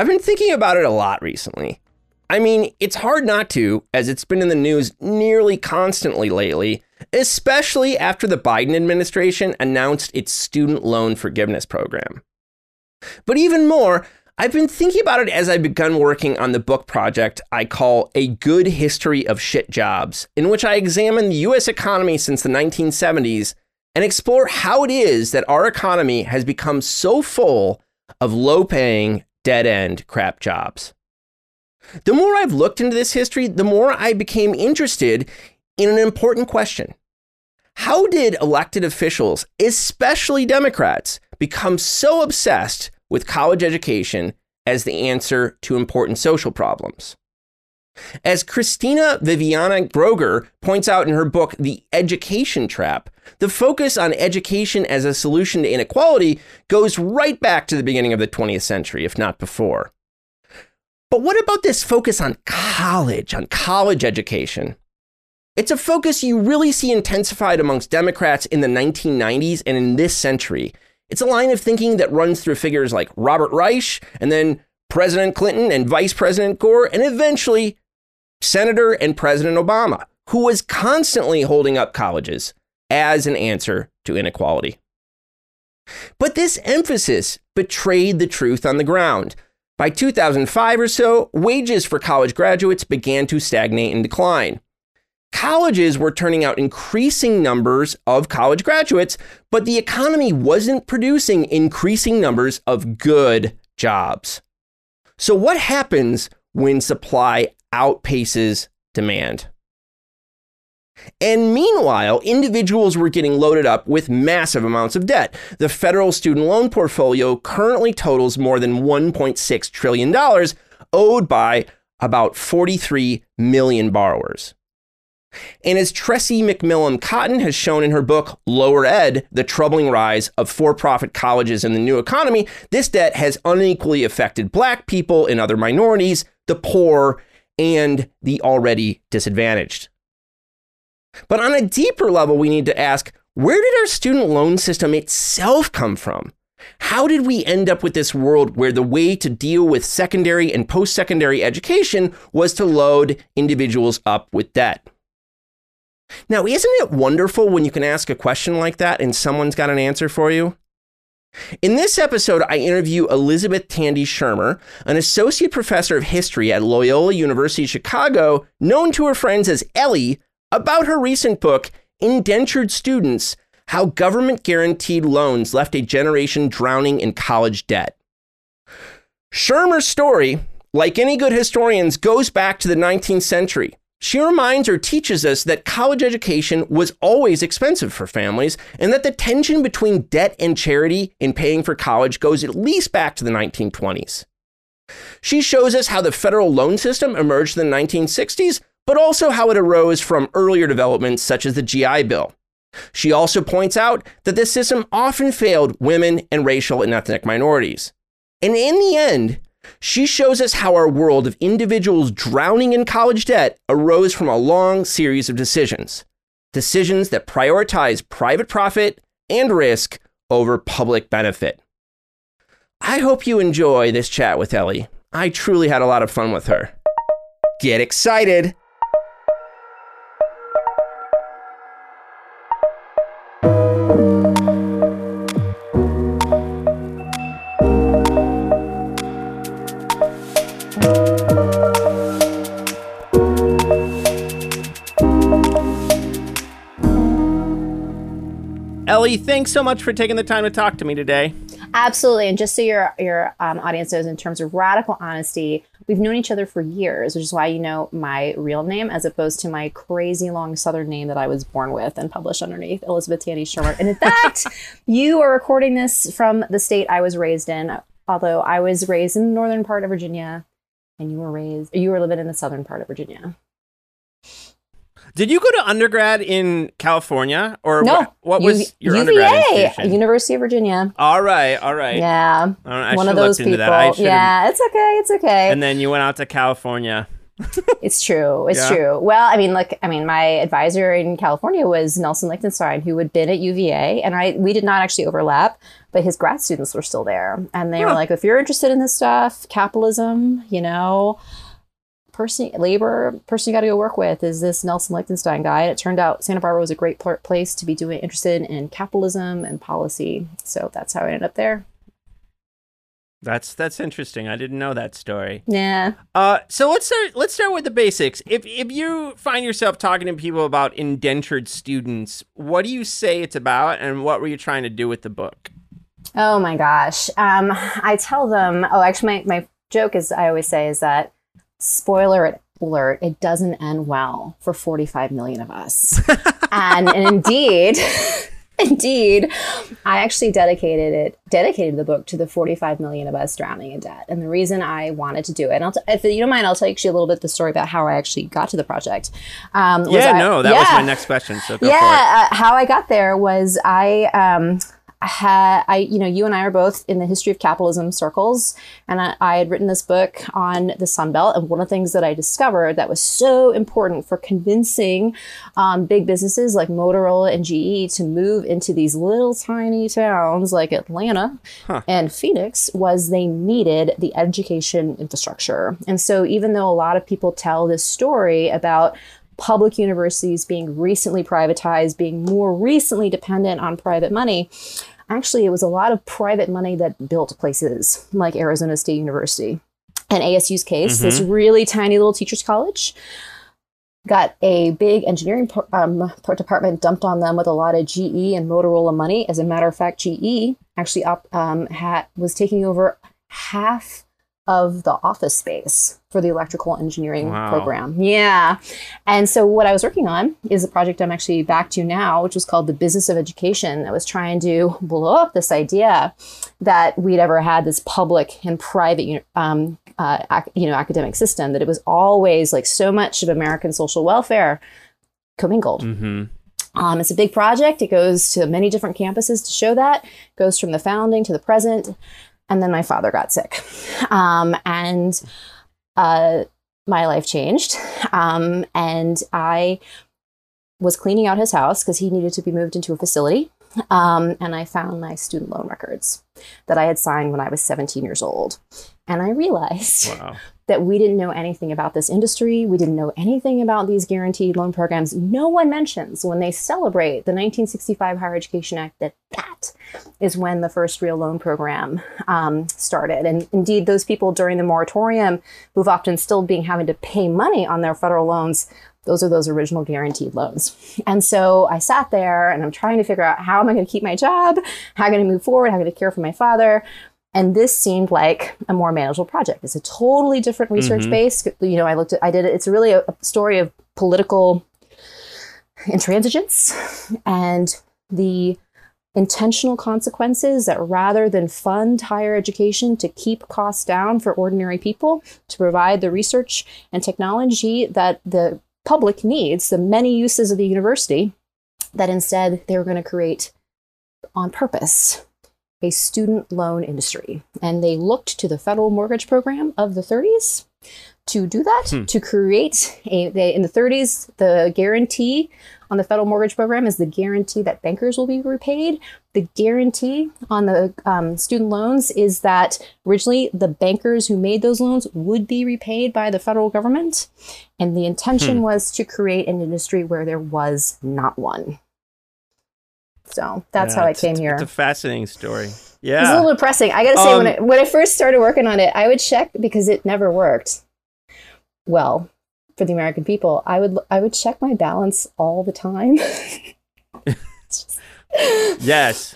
I've been thinking about it a lot recently. I mean, it's hard not to, as it's been in the news nearly constantly lately, especially after the Biden administration announced its student loan forgiveness program. But even more, I've been thinking about it as I've begun working on the book project I call A Good History of Shit Jobs, in which I examine the US economy since the 1970s and explore how it is that our economy has become so full of low paying, dead end crap jobs. The more I've looked into this history, the more I became interested in an important question. How did elected officials, especially Democrats, become so obsessed with college education as the answer to important social problems? As Cristina Viviana Groeger points out in her book, The Education Trap, the focus on education as a solution to inequality goes right back to the beginning of the 20th century, if not before. But what about this focus on college, on college education? It's a focus you really see intensified amongst Democrats in the 1990s and in this century. It's a line of thinking that runs through figures like Robert Reich and then President Clinton and Vice President Gore, and eventually Senator and President Obama, who was constantly holding up colleges as an answer to inequality. But this emphasis betrayed the truth on the ground. By 2005 or so, wages for college graduates began to stagnate and decline. Colleges were turning out increasing numbers of college graduates, but the economy wasn't producing increasing numbers of good jobs. So, what happens when supply outpaces demand? And meanwhile, individuals were getting loaded up with massive amounts of debt. The federal student loan portfolio currently totals more than $1.6 trillion, owed by about 43 million borrowers. And as Tressie McMillan Cottom has shown in her book, Lower Ed The Troubling Rise of For Profit Colleges in the New Economy, this debt has unequally affected Black people and other minorities, the poor, and the already disadvantaged. But on a deeper level, we need to ask where did our student loan system itself come from? How did we end up with this world where the way to deal with secondary and post secondary education was to load individuals up with debt? Now, isn't it wonderful when you can ask a question like that and someone's got an answer for you? In this episode, I interview Elizabeth Tandy Shermer, an associate professor of history at Loyola University Chicago, known to her friends as Ellie, about her recent book, Indentured Students How Government Guaranteed Loans Left a Generation Drowning in College Debt. Shermer's story, like any good historian's, goes back to the 19th century. She reminds or teaches us that college education was always expensive for families and that the tension between debt and charity in paying for college goes at least back to the 1920s. She shows us how the federal loan system emerged in the 1960s, but also how it arose from earlier developments such as the GI Bill. She also points out that this system often failed women and racial and ethnic minorities. And in the end, she shows us how our world of individuals drowning in college debt arose from a long series of decisions. Decisions that prioritize private profit and risk over public benefit. I hope you enjoy this chat with Ellie. I truly had a lot of fun with her. Get excited! Thanks so much for taking the time to talk to me today. Absolutely, and just so your your um, audience knows, in terms of radical honesty, we've known each other for years, which is why you know my real name as opposed to my crazy long Southern name that I was born with and published underneath Elizabeth Tandy Shermer. And in fact, you are recording this from the state I was raised in, although I was raised in the northern part of Virginia, and you were raised you were living in the southern part of Virginia. Did you go to undergrad in California, or No, what, what was U- your UVA, undergrad institution? University of Virginia. all right, all right. Yeah, I, I one of those people. Yeah, it's okay. It's okay. And then you went out to California. It's true. It's Yeah. true. Well, I mean, look, I mean, my advisor in California was Nelson Lichtenstein, who had been at UVA, and I we did not actually overlap, but his grad students were still there, and they were like, if you're interested in this stuff, capitalism, you know. Person, labor person you got to go work with is this Nelson Lichtenstein guy. And it turned out Santa Barbara was a great pl- place to be doing interested in capitalism and policy. So that's how I ended up there. That's that's interesting. I didn't know that story. Yeah. Uh, so let's start. Let's start with the basics. If if you find yourself talking to people about indentured students, what do you say it's about, and what were you trying to do with the book? Oh my gosh. Um, I tell them, oh, actually, my, my joke is I always say is that spoiler alert, it doesn't end well for 45 million of us. and, and indeed, indeed, I actually dedicated it, dedicated the book to the 45 million of us drowning in debt. And the reason I wanted to do it, and I'll t- if you don't mind, I'll tell you actually a little bit the story about how I actually got to the project. Um, Yeah, I- no, that was my next question. So go for it. yeah, uh, how I got there was I um had I you know you and I are both in the history of capitalism circles, and I, I had written this book on the Sun Belt, and one of the things that I discovered that was so important for convincing um, big businesses like Motorola and GE to move into these little tiny towns like Atlanta and Phoenix was they needed the education infrastructure, and so even though a lot of people tell this story about public universities being recently privatized, being more recently dependent on private money. Actually, it was a lot of private money that built places like Arizona State University. In ASU's case, this really tiny little teachers' college got a big engineering um, department dumped on them with a lot of GE and Motorola money. As a matter of fact, GE actually up, um, had, was taking over half of the office space for the electrical engineering Wow. program. Yeah. And so what I was working on is a project I'm actually back to now, which was called the Business of Education that was trying to blow up this idea that we'd ever had this public and private um, uh, ac- you know academic system that it was always like so much of American social welfare commingled. Mm-hmm. Um, it's a big project. It goes to many different campuses to show that. It goes from the founding to the present. And then my father got sick. Um, and uh, my life changed. Um, and I was cleaning out his house because he needed to be moved into a facility. Um, and I found my student loan records that I had signed when I was 17 years old. And I realized Wow. That we didn't know anything about this industry. We didn't know anything about these guaranteed loan programs. No one mentions when they celebrate the 1965 Higher Education Act that that is when the first real loan program um, started. And indeed, those people during the moratorium who've often still being having to pay money on their federal loans. Those are those original guaranteed loans. And so I sat there and I'm trying to figure out how am I going to keep my job? How am I going to move forward? How am I going to care for my father? And this seemed like a more manageable project. It's a totally different research mm-hmm. base. You know, I looked at, I did it. It's really a, a story of political intransigence and the intentional consequences that rather than fund higher education to keep costs down for ordinary people, to provide the research and technology that the public needs, the many uses of the university, that instead they were going to create on purpose a student loan industry. And they looked to the federal mortgage program of the 30s to do that, to create a, they, in the 30s, the guarantee on the federal mortgage program is the guarantee that bankers will be repaid. The guarantee on the um, student loans is that originally the bankers who made those loans would be repaid by the federal government. And the intention was to create an industry where there was not one. So that's Yeah, how I came here. It's a fascinating story. Yeah, it's a little depressing. I gotta say, when Um, I, when I first started working on it, I would check because it never worked well for the American people. I would I would check my balance all the time. Yes.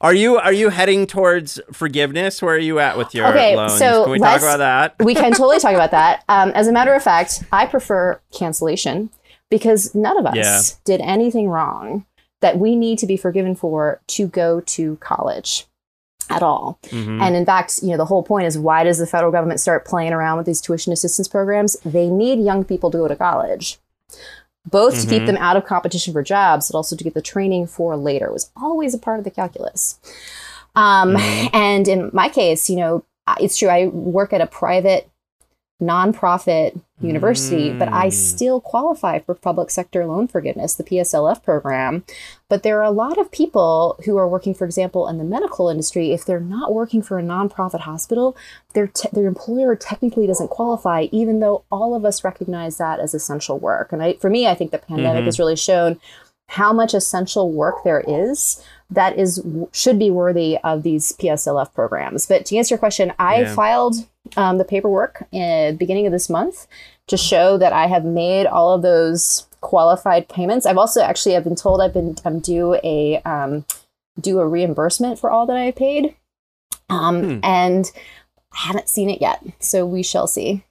Are you are you heading towards forgiveness? Where are you at with your Okay, loans? so Can we talk about that? we can totally talk about that. Um, as a matter of fact, I prefer cancellation because none of us Yeah. did anything wrong that we need to be forgiven for to go to college at all. Mhm. And in fact, you know, the whole point is why does the federal government start playing around with these tuition assistance programs? They need young people to go to college. Both to keep Mhm. them out of competition for jobs, but also to get the training for later it was always a part of the calculus. Um, And in my case, you know, it's true. I work at a private nonprofit university, but I Mm. still qualify for public sector loan forgiveness, the PSLF program. But there are a lot of people who are working, for example, in the medical industry. If they're not working for a nonprofit hospital, their te- their employer technically doesn't qualify, even though all of us recognize that as essential work. And I, for me, I think the pandemic Mhm. has really shown how much essential work there is that is should be worthy of these PSLF programs. But to answer your question, I Yeah. filed um, the paperwork in beginning of this month to show that I have made all of those qualified payments. I've also actually I've been told I've been I'm due a um, do a reimbursement for all that I've paid, um, Hmm. and I haven't seen it yet. So we shall see.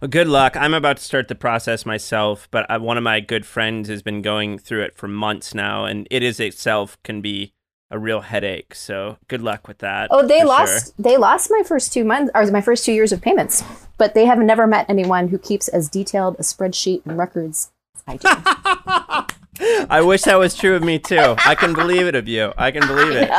Well, good luck. I'm about to start the process myself, but uh, one of my good friends has been going through it for months now, and it is itself can be a real headache. So good luck with that. Oh, they lost. sure. They lost my first two months, or my first two years of payments, but they have never met anyone who keeps as detailed a spreadsheet and records as I do. I wish that was true of me too. I can believe it of you. I can believe it.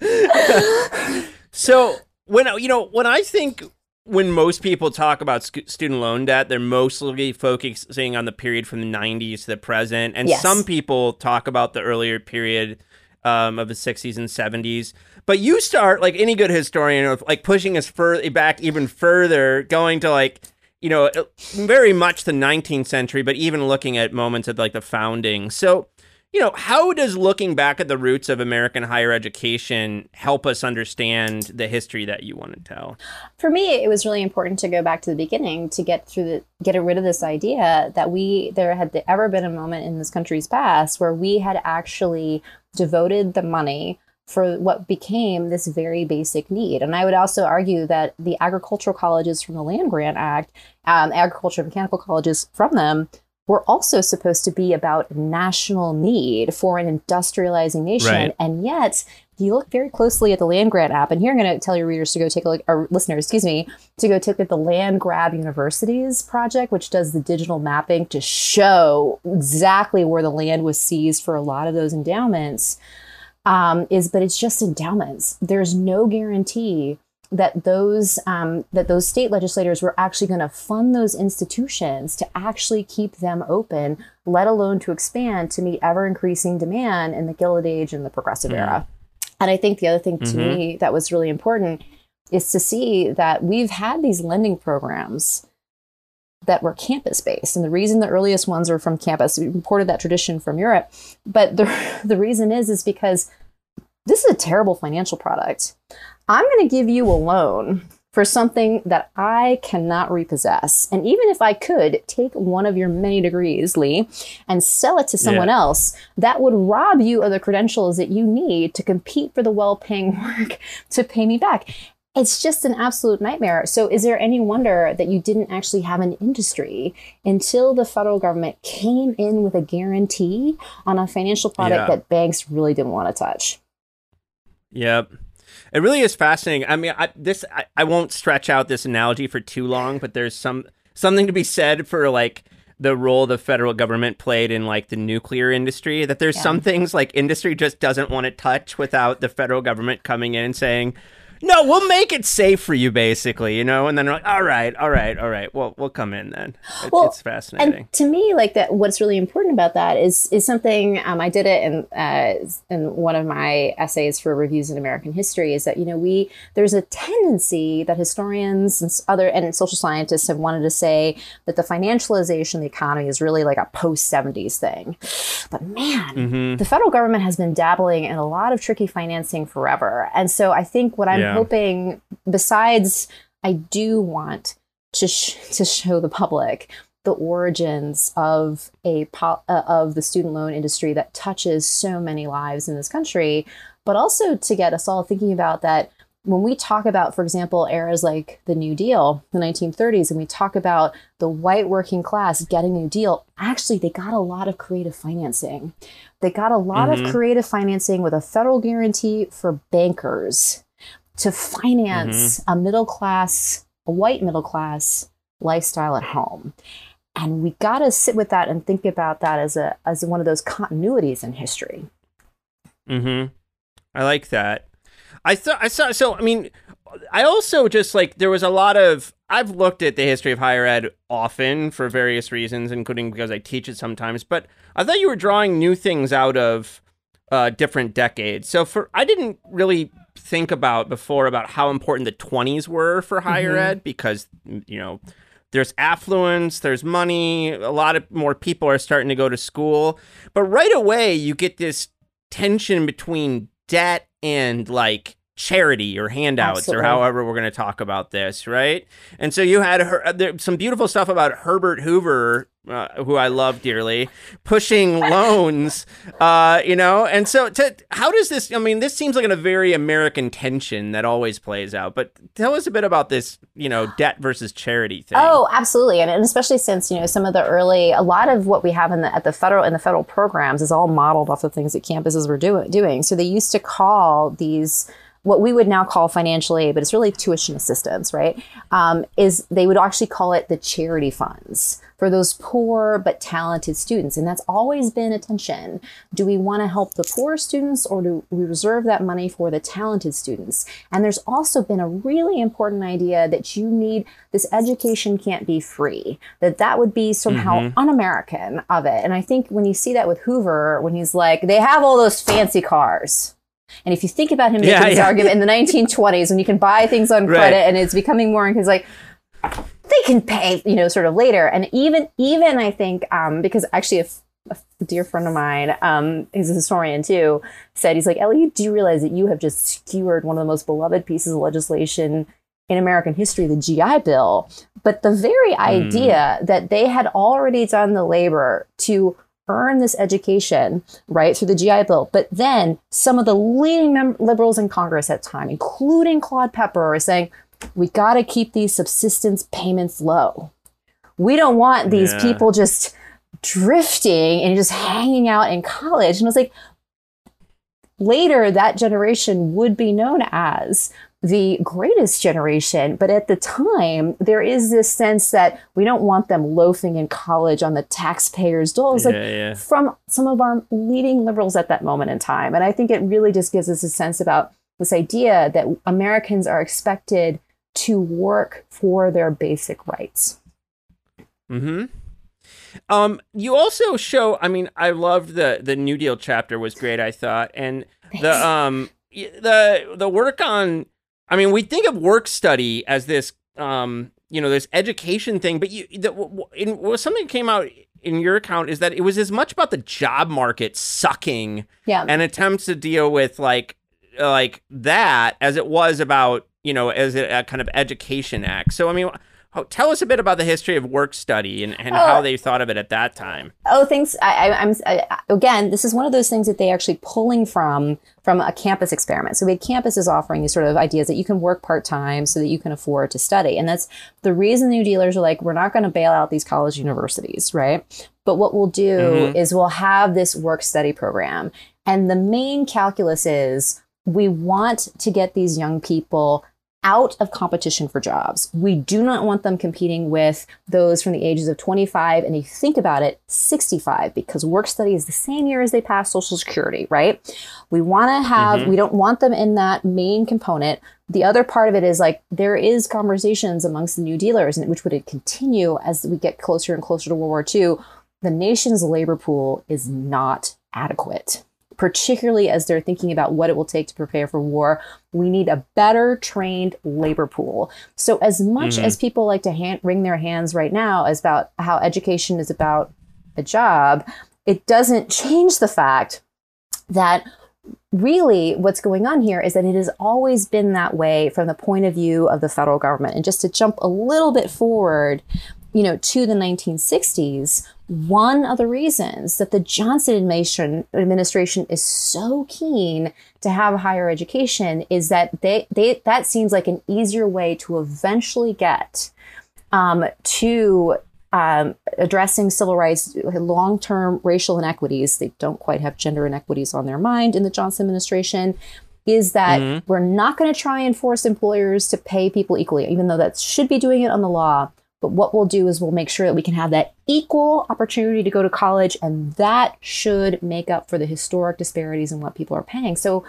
So when you know when I think when most people talk about sc- student loan debt, they're mostly focusing on the period from the 90s to the present, and Yes. some people talk about the earlier period um, of the 60s and 70s. But you start like any good historian of like pushing us fur- back even further, going to like you know very much the 19th century, but even looking at moments of like the founding. So you know, how does looking back at the roots of American higher education help us understand the history that you want to tell? For me, it was really important to go back to the beginning to get through the get rid of this idea that we there had ever been a moment in this country's past where we had actually devoted the money for what became this very basic need. And I would also argue that the agricultural colleges from the Land Grant Act, um, agriculture mechanical colleges from them, were also supposed to be about national need for an industrializing nation. Right. And yet, if you look very closely at the land grant act, and here I'm going to tell your readers to go take a look, or listeners, excuse me, to go take a look at the Land Grab Universities project, which does the digital mapping to show exactly where the land was seized for a lot of those endowments. Um, is but it's just endowments. There's no guarantee that those um, that those state legislators were actually going to fund those institutions to actually keep them open, let alone to expand to meet ever increasing demand in the Gilded Age and the Progressive mm. era. And I think the other thing to mm-hmm. me that was really important is to see that we've had these lending programs that were campus based. And the reason the earliest ones are from campus, we imported that tradition from Europe. But the, the reason is, is because this is a terrible financial product. I'm going to give you a loan for something that I cannot repossess. And even if I could take one of your many degrees, Lee, and sell it to someone yeah. else, that would rob you of the credentials that you need to compete for the well paying work to pay me back. It's just an absolute nightmare. So, is there any wonder that you didn't actually have an industry until the federal government came in with a guarantee on a financial product yeah. that banks really didn't want to touch? Yep. It really is fascinating. I mean, I, this I, I won't stretch out this analogy for too long, but there's some something to be said for like the role the federal government played in like the nuclear industry that there's yeah. some things like industry just doesn't want to touch without the federal government coming in and saying no, we'll make it safe for you, basically, you know. And then we're like, all right, all right, all right. Well, we'll come in then. It, well, it's fascinating. And to me, like that, what's really important about that is is something um, I did it in uh, in one of my essays for reviews in American history. Is that you know we there's a tendency that historians and other and social scientists have wanted to say that the financialization of the economy is really like a post '70s thing, but man, mm-hmm. the federal government has been dabbling in a lot of tricky financing forever, and so I think what I'm yeah hoping, besides, I do want to sh- to show the public the origins of a po- uh, of the student loan industry that touches so many lives in this country, but also to get us all thinking about that when we talk about, for example, eras like the New Deal, the 1930s, and we talk about the white working class getting a New Deal, actually, they got a lot of creative financing. They got a lot mm-hmm. of creative financing with a federal guarantee for bankers to finance mm-hmm. a middle class, a white middle class lifestyle at home. And we got to sit with that and think about that as a as one of those continuities in history. Mhm. I like that. I thought I saw so I mean I also just like there was a lot of I've looked at the history of higher ed often for various reasons including because I teach it sometimes, but I thought you were drawing new things out of uh, different decades. So for I didn't really think about before about how important the 20s were for higher mm-hmm. ed because you know there's affluence there's money a lot of more people are starting to go to school but right away you get this tension between debt and like charity or handouts Absolutely. or however we're going to talk about this right and so you had her, there, some beautiful stuff about herbert hoover uh, who I love dearly, pushing loans, uh, you know, and so to, how does this? I mean, this seems like a very American tension that always plays out. But tell us a bit about this, you know, debt versus charity thing. Oh, absolutely, and, and especially since you know some of the early, a lot of what we have in the at the federal in the federal programs is all modeled off of things that campuses were doing. Doing so, they used to call these what we would now call financial aid, but it's really tuition assistance, right? Um, is they would actually call it the charity funds for those poor but talented students. And that's always been a tension. Do we want to help the poor students or do we reserve that money for the talented students? And there's also been a really important idea that you need this education can't be free, that that would be somehow mm-hmm. un American of it. And I think when you see that with Hoover, when he's like, they have all those fancy cars and if you think about him making this yeah. argument in the 1920s, when you can buy things on credit right. and it's becoming more, because like they can pay, you know, sort of later. And even, even I think, um, because actually a, a dear friend of mine, um, he's a historian too, said, he's like, Ellie, do you realize that you have just skewered one of the most beloved pieces of legislation in American history, the GI Bill? But the very mm. idea that they had already done the labor to earn this education, right, through the GI Bill. But then some of the leading mem- liberals in Congress at the time, including Claude Pepper, are saying, we got to keep these subsistence payments low. We don't want these yeah. people just drifting and just hanging out in college. And I was like, later that generation would be known as the greatest generation. But at the time, there is this sense that we don't want them loafing in college on the taxpayers' doles, yeah, like yeah. from some of our leading liberals at that moment in time. And I think it really just gives us a sense about this idea that Americans are expected to work for their basic rights. Hmm. Um. You also show. I mean, I loved the the New Deal chapter was great. I thought, and the um the the work on. I mean, we think of work study as this um you know this education thing, but you the, in, well, something came out in your account is that it was as much about the job market sucking Yeah. and attempts to deal with like like that as it was about you know as a, a kind of education act. So I mean, how- tell us a bit about the history of work study and, and how Oh. they thought of it at that time. Oh, thanks. I, I, I'm I, again. This is one of those things that they actually pulling from from a campus experiment. So, we had campuses offering these sort of ideas that you can work part time so that you can afford to study, and that's the reason the New Dealers are like, we're not going to bail out these college universities, right? But what we'll do Mhm. is we'll have this work study program, and the main calculus is we want to get these young people out of competition for jobs. We do not want them competing with those from the ages of 25 and if you think about it, 65 because work study is the same year as they pass social security, right? We want to have Mhm. we don't want them in that main component. The other part of it is like there is conversations amongst the new dealers and which would continue as we get closer and closer to World War II. The nation's labor pool is not adequate particularly as they're thinking about what it will take to prepare for war. We need a better trained labor pool. So, as much Mhm. as people like to hand, wring their hands right now as about how education is about a job, it doesn't change the fact that really what's going on here is that it has always been that way from the point of view of the federal government. And just to jump a little bit forward, you know, to the 1960s, one of the reasons that the Johnson administration, administration is so keen to have higher education is that they, they that seems like an easier way to eventually get um, to um, addressing civil rights, long-term racial inequities. They don't quite have gender inequities on their mind in the Johnson administration. Is that Mhm. we're not going to try and force employers to pay people equally, even though that should be doing it on the law. But what we'll do is we'll make sure that we can have that equal opportunity to go to college, and that should make up for the historic disparities in what people are paying. So,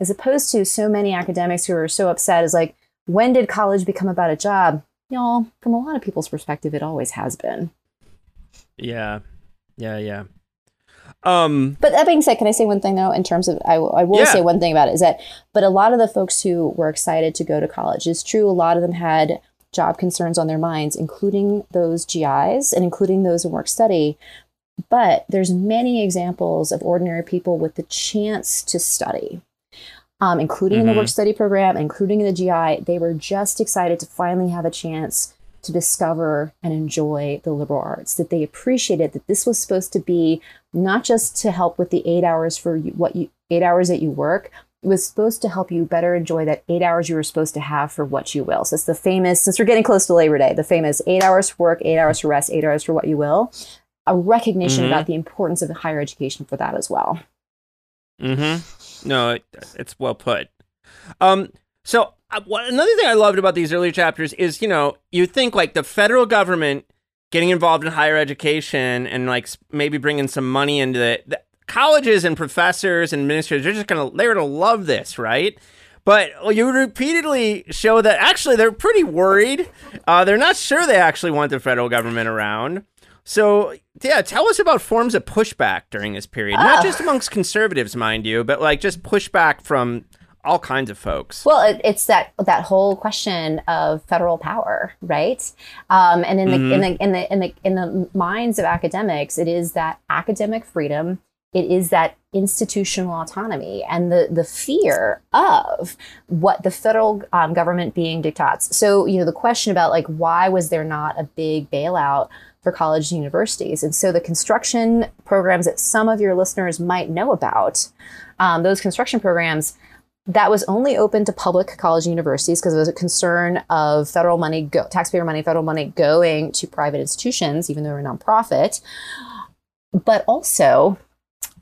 as opposed to so many academics who are so upset, is like, when did college become about a job? Y'all, from a lot of people's perspective, it always has been. Yeah, yeah, yeah. Um. But that being said, can I say one thing though? In terms of, I will, I will Yeah. say one thing about it is that, but a lot of the folks who were excited to go to college is true. A lot of them had job concerns on their minds, including those GIs and including those in work study. But there's many examples of ordinary people with the chance to study, um, including in the Mhm. work study program, including in the GI. They were just excited to finally have a chance to discover and enjoy the liberal arts. That they appreciated that this was supposed to be not just to help with the eight hours for you, what you eight hours that you work. It was supposed to help you better enjoy that eight hours you were supposed to have for what you will. So it's the famous, since we're getting close to Labor Day, the famous eight hours for work, eight hours for rest, eight hours for what you will. A recognition Mhm. about the importance of higher education for that as well. Mm-hmm. No, it, it's well put. Um. So uh, what, another thing I loved about these earlier chapters is, you know, you think like the federal government getting involved in higher education and like maybe bringing some money into the colleges and professors and administrators. They're just gonna they're gonna love this, right? But you repeatedly show that actually they're pretty worried. Uh, they're not sure they actually want the federal government around. So, yeah, tell us about forms of pushback during this period. Not just amongst conservatives, mind you, but like just pushback from all kinds of folks. Well, it, it's that that whole question of federal power, right? Um, and in the, in the in the in the in the minds of academics, it is that academic freedom. It is that institutional autonomy and the the fear of what the federal um, government being dictates. So you know the question about like why was there not a big bailout for college and universities? And so the construction programs that some of your listeners might know about, um, those construction programs that was only open to public college and universities because there was a concern of federal money, go, taxpayer money, federal money going to private institutions, even though they're a nonprofit. But also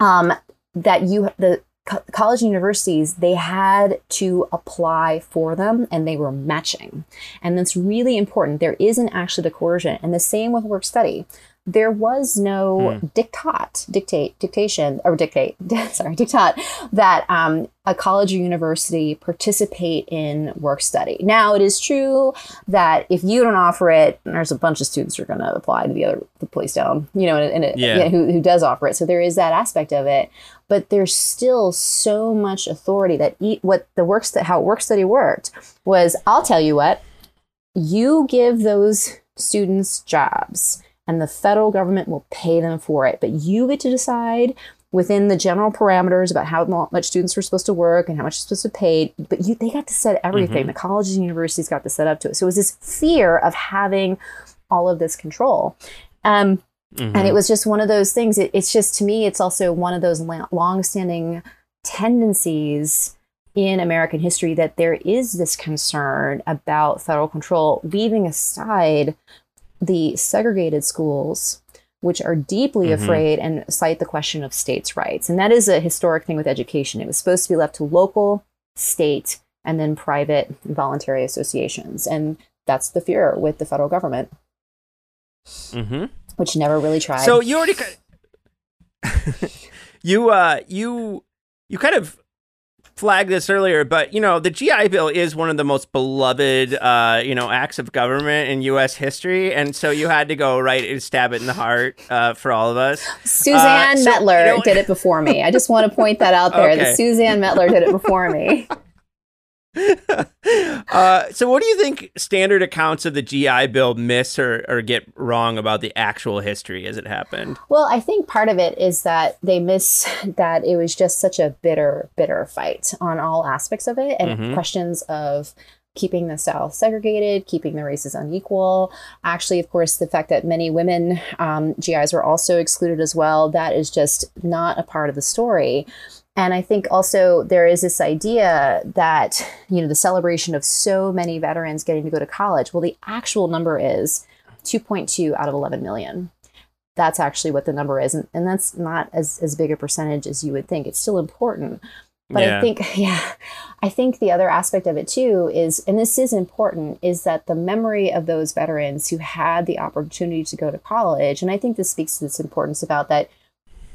um, that you the co- college universities they had to apply for them and they were matching. And that's really important. There isn't actually the coercion and the same with work study there was no diktat, dictate, dictation, or dictate, sorry, diktat that um, a college or university participate in work study. Now, it is true that if you don't offer it, there's a bunch of students who are going to apply to the other the place down, you know, and, and Yeah. yeah, who, who does offer it. So there is that aspect of it, but there's still so much authority that e- what the work stu- how work study worked was. I'll tell you what, you give those students jobs, and the federal government will pay them for it, but you get to decide within the general parameters about how much students were supposed to work and how much is supposed to be paid. But you, they got to set everything. The colleges and universities got to set up to it. So it was this fear of having all of this control. Um, And it was just one of those things. It, it's just to me, it's also one of those la- long-standing tendencies in American history that there is this concern about federal control, leaving aside the segregated schools, which are deeply afraid and cite the question of states' rights. And that is a historic thing with education. It was supposed to be left to local, state, and then private voluntary associations. And that's the fear with the federal government, Mm-hmm. which never really tried. So you already you uh you you kind of flagged this earlier, but you know the GI Bill is one of the most beloved uh you know acts of government in U.S. history, and so you had to go right and stab it in the heart uh, for all of us. Suzanne Uh, so, Mettler you know- did it before me. I just want to point that out there. Okay. That Suzanne Mettler did it before me. uh, so what do you think standard accounts of the GI Bill miss or, or get wrong about the actual history as it happened? Well, I think part of it is that they miss that it was just such a bitter, bitter fight on all aspects of it and Mhm. questions of keeping the South segregated, keeping the races unequal. Actually, of course, the fact that many women um, GIs were also excluded as well, that is just not a part of the story. And I think also there is this idea that, you know, the celebration of so many veterans getting to go to college. Well, the actual number is 2.2 out of 11 million that's actually what the number is. And, and that's not as, as big a percentage as you would think. It's still important. But Yeah. I think, yeah, I think the other aspect of it too is, and this is important, is that the memory of those veterans who had the opportunity to go to college, and I think this speaks to this importance about that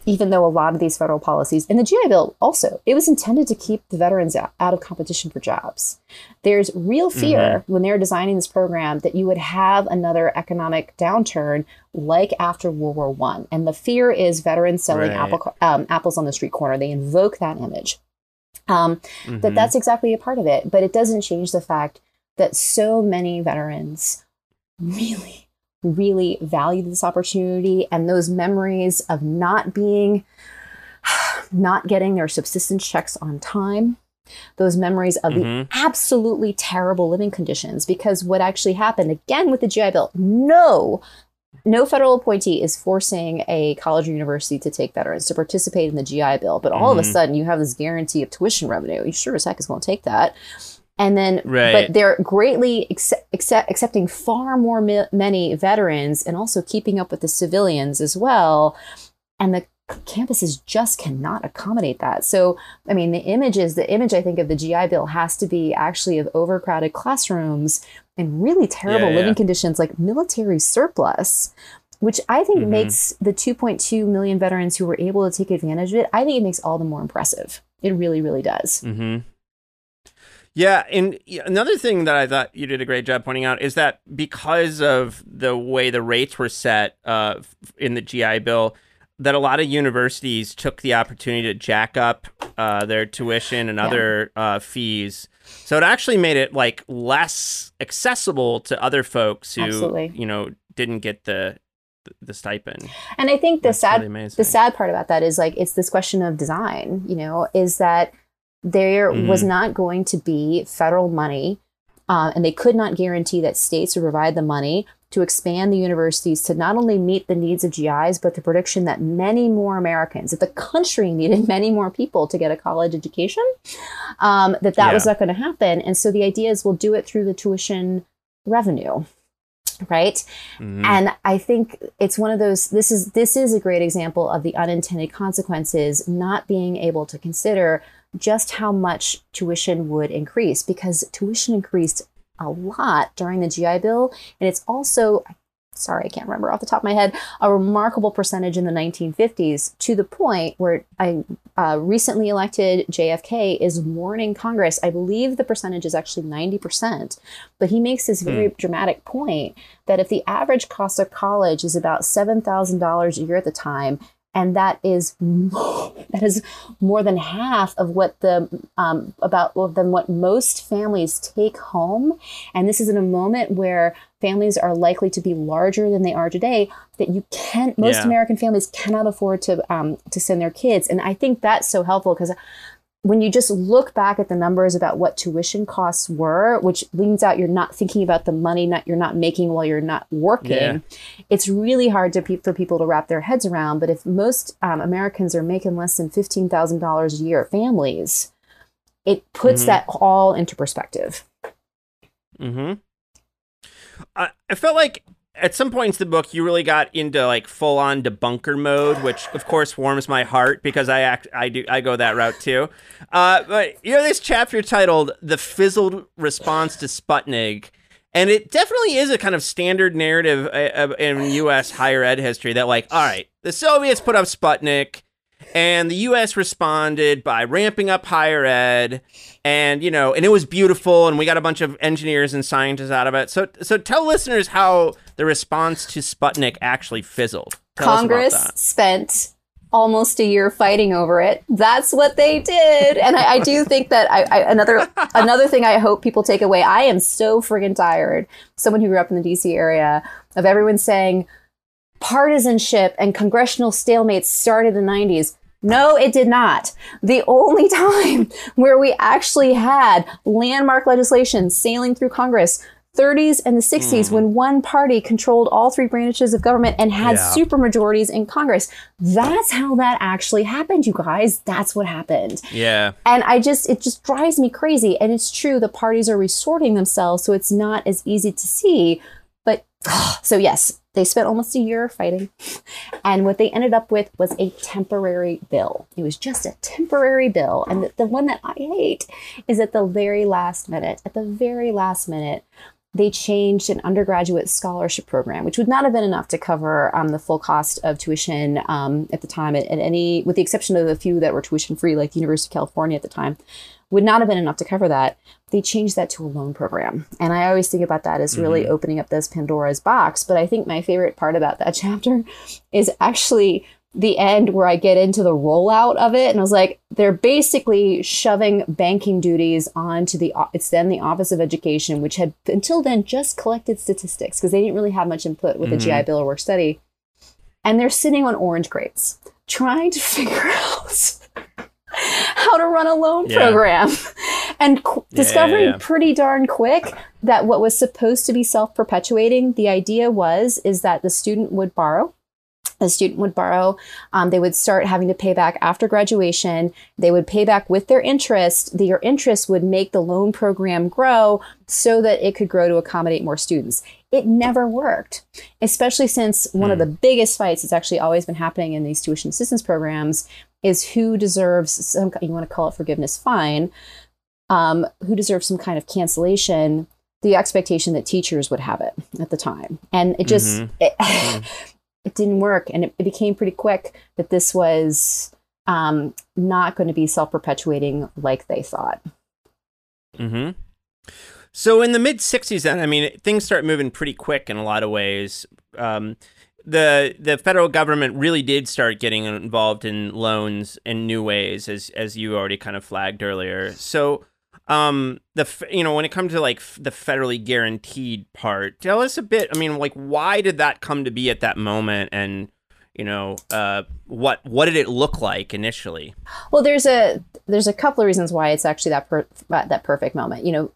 even though a lot of these federal policies and the GI Bill also, it was intended to keep the veterans out, of competition for jobs. There's real fear when they're designing this program that you would have another economic downturn like after World War One, and the fear is veterans selling Right. apple, um, apples on the street corner. They invoke that image. Um, That Mhm. that's exactly a part of it, but it doesn't change the fact that so many veterans really, really value this opportunity and those memories of not being, not getting their subsistence checks on time. Those memories of Mhm. the absolutely terrible living conditions. Because what actually happened again with the GI Bill, no, no federal appointee is forcing a college or university to take veterans to participate in the GI Bill. But all of a Mhm. sudden, you have this guarantee of tuition revenue. You sure as heck is going to take that. And then, Right. but they're greatly accept, accept, accepting far more mi- many veterans and also keeping up with the civilians as well. And the campuses just cannot accommodate that. So, I mean, the images, the image I think of the GI Bill has to be actually of overcrowded classrooms and really terrible Yeah, living yeah. conditions like military surplus, which I think Mhm. makes the 2.2 million veterans who were able to take advantage of it, I think it makes all the more impressive. It really, really does. Mm-hmm. Yeah, and another thing that I thought you did a great job pointing out is that because of the way the rates were set uh, in the GI Bill, that a lot of universities took the opportunity to jack up uh, their tuition and Yeah. other uh, fees. So it actually made it like less accessible to other folks who Absolutely. you know didn't get the the stipend. And I think the That's sad really the sad part about that is like it's this question of design, you know, is that there was Mhm. not going to be federal money uh, and they could not guarantee that states would provide the money to expand the universities to not only meet the needs of GIs, but the prediction that many more Americans, that the country needed many more people to get a college education, um, that that was not going to happen. And so the idea is we'll do it through the tuition revenue, right? Mhm. and i think it's one of those this is this is a great example of the unintended consequences not being able to consider just how much tuition would increase because tuition increased a lot during the gi bill and it's also sorry, I can't remember off the top of my head, a remarkable percentage in the 1950s to the point where I uh, recently elected JFK is warning Congress. I believe the percentage is actually 90%, but he makes this very mm. dramatic point that if the average cost of college is about $7,000 a year at the time, and that is that is more than half of what the um, about well, than what most families take home and this is in a moment where families are likely to be larger than they are today that you can't most yeah. american families cannot afford to um, to send their kids and i think that's so helpful because when you just look back at the numbers about what tuition costs were, which leans out you're not thinking about the money not you're not making while you're not working, yeah. it's really hard to pe- for people to wrap their heads around. But if most um, Americans are making less than fifteen thousand dollars a year, families, it puts mm-hmm. that all into perspective. Hmm. I, I felt like at some points in the book you really got into like full on debunker mode which of course warms my heart because i act i do i go that route too. Uh, but you know this chapter titled the fizzled response to sputnik and it definitely is a kind of standard narrative uh, in us higher ed history that like all right the soviets put up sputnik and the US responded by ramping up higher ed and you know and it was beautiful and we got a bunch of engineers and scientists out of it. So so tell listeners how the response to Sputnik actually fizzled. Tell Congress spent almost a year fighting over it. That's what they did. And I, I do think that I, I, another another thing I hope people take away. I am so friggin' tired. Someone who grew up in the DC area of everyone saying partisanship and congressional stalemates started in the 90s. No, it did not. The only time where we actually had landmark legislation sailing through Congress 30s and the 60s mm. when one party controlled all three branches of government and had yeah. supermajorities in Congress. That's how that actually happened, you guys. That's what happened. Yeah. And I just, it just drives me crazy. And it's true, the parties are resorting themselves, so it's not as easy to see. But so, yes, they spent almost a year fighting. And what they ended up with was a temporary bill. It was just a temporary bill. And the, the one that I hate is at the very last minute, at the very last minute, they changed an undergraduate scholarship program, which would not have been enough to cover um, the full cost of tuition um, at the time. At, at, any, with the exception of the few that were tuition free, like the University of California at the time, would not have been enough to cover that. They changed that to a loan program, and I always think about that as really mm-hmm. opening up this Pandora's box. But I think my favorite part about that chapter is actually the end where I get into the rollout of it. And I was like, they're basically shoving banking duties onto the, it's then the Office of Education, which had until then just collected statistics because they didn't really have much input with mm-hmm. the GI Bill or work study. And they're sitting on orange crates trying to figure out how to run a loan yeah. program and qu- yeah, discovering yeah, pretty darn quick that what was supposed to be self-perpetuating the idea was is that the student would borrow the student would borrow. Um, they would start having to pay back after graduation. They would pay back with their interest. Their interest would make the loan program grow so that it could grow to accommodate more students. It never worked, especially since one of hmm. the biggest fights that's actually always been happening in these tuition assistance programs is who deserves some, you want to call it forgiveness, fine, um, who deserves some kind of cancellation the expectation that teachers would have it at the time. And it just, mm-hmm. it, mm-hmm it didn't work. And it, it became pretty quick that this was um, not going to be self perpetuating like they thought. mm-hmm. So in the mid '60s, then I mean, things start moving pretty quick in a lot of ways. Um, the the federal government really did start getting involved in loans in new ways, as as you already kind of flagged earlier. So um the you know when it comes to like the federally guaranteed part tell us a bit i mean like why did that come to be at that moment? And you know uh what what did it look like initially? Well there's a there's a couple of reasons why it's actually that per, that perfect moment. You know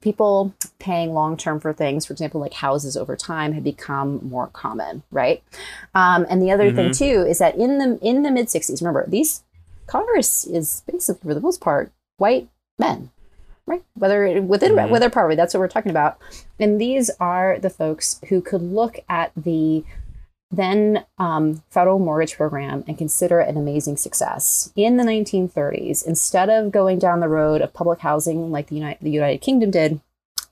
people paying long term for things for example like houses over time have become more common right um, and the other mm-hmm. thing too is that in the in the mid 60s remember these congress is basically for the most part white men right? Whether within mm-hmm. whether poverty, that's what we're talking about. And these are the folks who could look at the then um, federal mortgage program and consider it an amazing success. In the 1930s, instead of going down the road of public housing like the United, the United Kingdom did,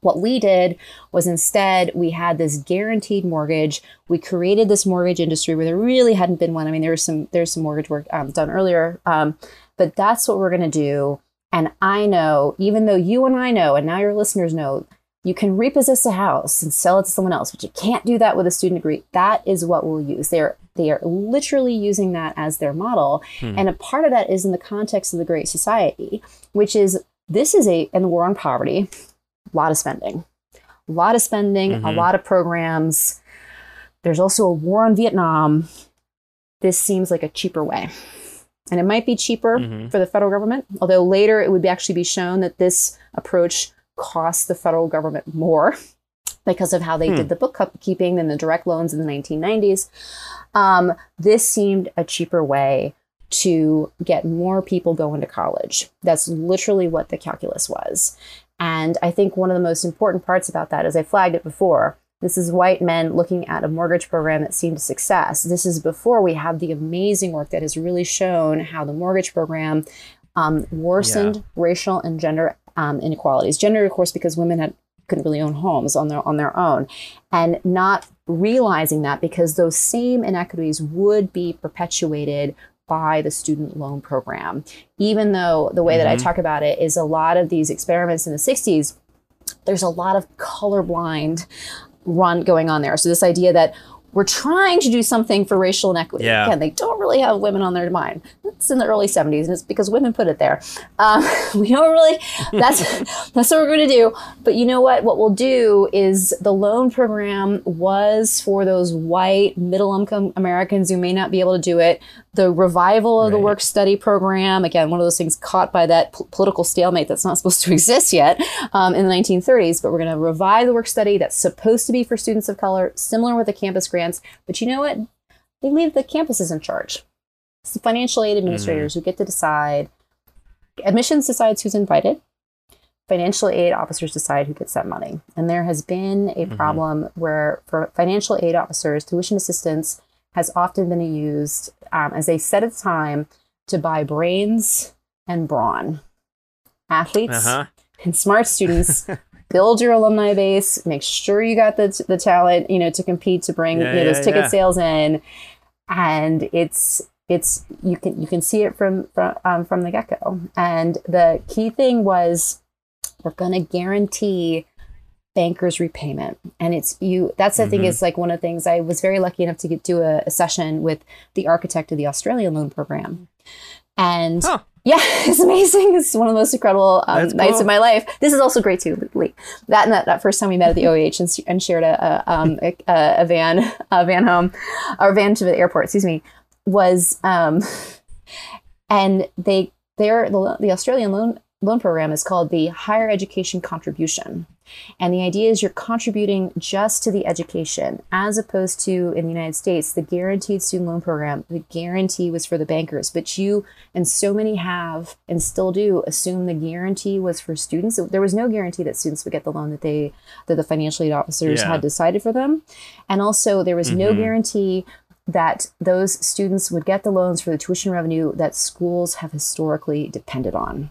What we did was instead we had this guaranteed mortgage. We created this mortgage industry where there really hadn't been one. I mean, there was some there's some mortgage work um, done earlier, um, but that's what we're going to do. And I know, even though you and I know, and now your listeners know, you can repossess a house and sell it to someone else, but you can't do that with a student degree. That is what we'll use. They're they are literally using that as their model, hmm. and a part of that is in the context of the Great Society, which is this is a and the war on poverty a lot of spending, a lot of spending, mm-hmm. a lot of programs. There's also a war on Vietnam. This seems like a cheaper way. And it might be cheaper mm-hmm. for the federal government, although later it would be actually be shown that this approach costs the federal government more because of how they hmm. did the bookkeeping and the direct loans in the 1990s. Um, this seemed a cheaper way to get more people going to college. That's literally what the calculus was. And I think one of the most important parts about that, as I flagged it before, this is white men looking at a mortgage program that seemed a success. This is before we have the amazing work that has really shown how the mortgage program um, worsened yeah. racial and gender um, inequalities. Gender, of course, because women had couldn't really own homes on their on their own, and not realizing that because those same inequities would be perpetuated by the student loan program. Even though the way mm-hmm. that I mm-hmm. talk about it is a lot of these experiments in the 60s, there's a lot of colorblind run going on there. So this idea that we're trying to do something for racial inequity. Yeah. Again, they don't really have women on their mind. It's in the early 70s, and it's because women put it there. Um, we don't really, that's, that's what we're going to do. But you know what? What we'll do is the loan program was for those white, middle income Americans who may not be able to do it the revival of right. the work study program again one of those things caught by that p- political stalemate that's not supposed to exist yet um, in the 1930s but we're going to revive the work study that's supposed to be for students of color similar with the campus grants but you know what they leave the campuses in charge it's the financial aid administrators mm. who get to decide admissions decides who's invited financial aid officers decide who gets that money and there has been a mm-hmm. problem where for financial aid officers tuition assistance has often been used um, as a set of time to buy brains and brawn. Athletes uh-huh. and smart students build your alumni base, make sure you got the, the talent, you know, to compete, to bring yeah, you know, those yeah, ticket yeah. sales in. And it's, it's, you can, you can see it from, from, um, from the get go. And the key thing was we're going to guarantee banker's repayment and it's you that's the mm-hmm. think is like one of the things i was very lucky enough to get do a, a session with the architect of the australian loan program and huh. Yeah it's amazing. It's one of the most incredible um, nights cool. of my life. This is also great too that and that, that first time we met at the oeh and, and shared a, a, um, a, a, van a van home or van to the airport excuse me was um and they they're the, the australian loan loan program is called the higher education contribution and the idea is you're contributing just to the education, as opposed to in the United States, the guaranteed student loan program, the guarantee was for the bankers. But you and so many have and still do assume the guarantee was for students. There was no guarantee that students would get the loan that they that the financial aid officers yeah. had decided for them. And also there was mm-hmm. no guarantee that those students would get the loans for the tuition revenue that schools have historically depended on.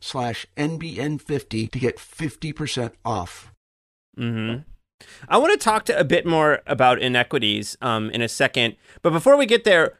slash NBN50 to get 50% off. Mm-hmm. I want to talk to a bit more about inequities um, in a second. But before we get there,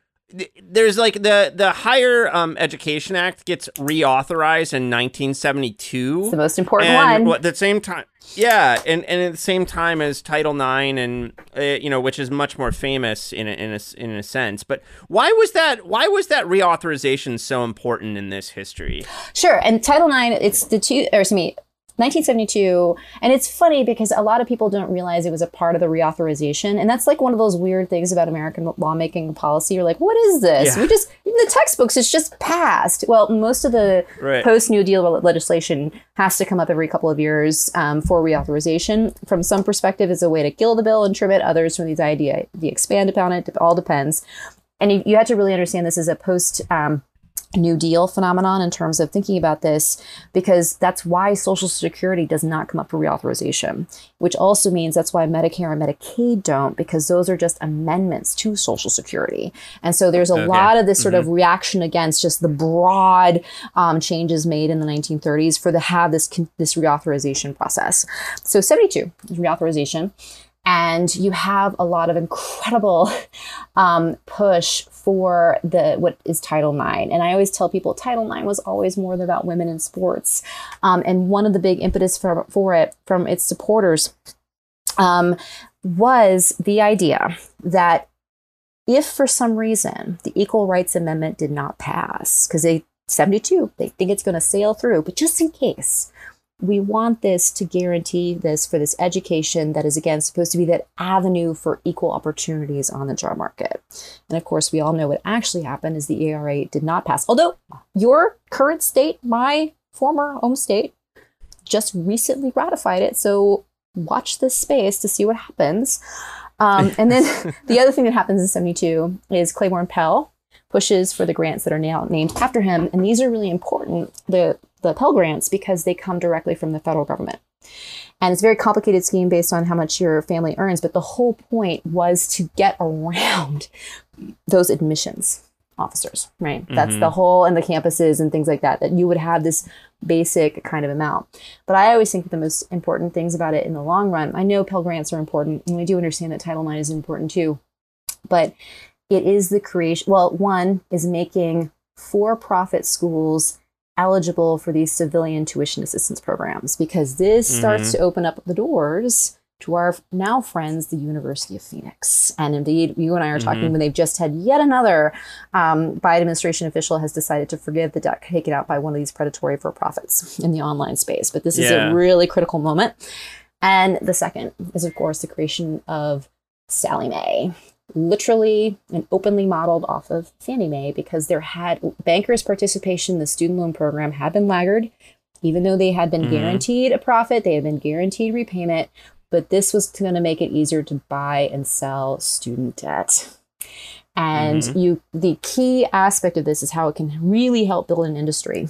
there's like the the Higher um, Education Act gets reauthorized in 1972. It's the most important and one. At the same time, yeah, and, and at the same time as Title IX, and uh, you know, which is much more famous in a, in a in a sense. But why was that? Why was that reauthorization so important in this history? Sure, and Title IX, it's the two, or excuse me, 1972 and it's funny because a lot of people don't realize it was a part of the reauthorization. And that's like one of those weird things about american lawmaking policy. You're like what is this? Yeah. we just in the textbooks it's just passed. Well most of the Right. post new deal legislation has to come up every couple of years um, for reauthorization. From some perspective is a way to kill the bill and trim it. Others from these idea the expand upon it it all depends. And you, you had to really understand this as a post um, New Deal phenomenon in terms of thinking about this, because that's why Social Security does not come up for reauthorization, which also means that's why Medicare and Medicaid don't, because those are just amendments to Social Security. And so there's a Okay. lot of this sort of reaction against just the broad um, changes made in the 1930s for the have this this reauthorization process. So 72 reauthorization and you have a lot of incredible um, push for the what is Title IX. And I always tell people Title IX was always more about women in sports. Um, and one of the big impetus for, for it from its supporters um, was the idea that if for some reason the Equal Rights Amendment did not pass, because they 72, they think it's going to sail through, but just in case, we want this to guarantee this for this education that is again supposed to be that avenue for equal opportunities on the job market. And of course, we all know what actually happened is the ERA did not pass. Although your current state, my former home state, just recently ratified it. So watch this space to see what happens. Um, and then the other thing that happens in 72 is Claiborne Pell pushes for the grants that are now named after him. And these are really important, the, the Pell grants, because they come directly from the federal government. And it's a very complicated scheme based on how much your family earns. But the whole point was to get around those admissions officers, right? That's the mm-hmm. whole, and the campuses and things like that, that you would have this basic kind of amount. But I always think that the most important things about it in the long run, I know Pell Grants are important, and we do understand that Title IX is important too. But it is the creation, well, one is making for profit schools eligible for these civilian tuition assistance programs because this starts to open up the doors to our now friends, the University of Phoenix. And indeed, you and I are talking when they've just had yet another um, Biden administration official has decided to forgive the debt taken out by one of these predatory for profits in the online space. But this is a really critical moment. And the second is, of course, the creation of Sallie Mae, literally and openly modeled off of Fannie Mae because there had bankers' participation in the student loan program had been laggard, even though they had been mm-hmm. guaranteed a profit, they had been guaranteed repayment, but this was going to make it easier to buy and sell student debt. And mm-hmm. you the key aspect of this is how it can really help build an industry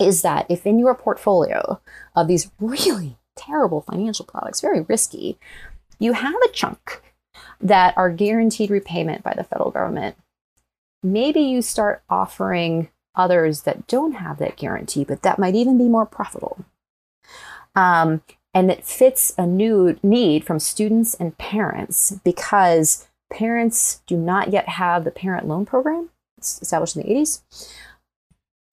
is that if in your portfolio of these really terrible financial products, very risky, you have a chunk that are guaranteed repayment by the federal government, maybe you start offering others that don't have that guarantee, but that might even be more profitable. Um, and it fits a new need from students and parents because parents do not yet have the parent loan program established in the 80s.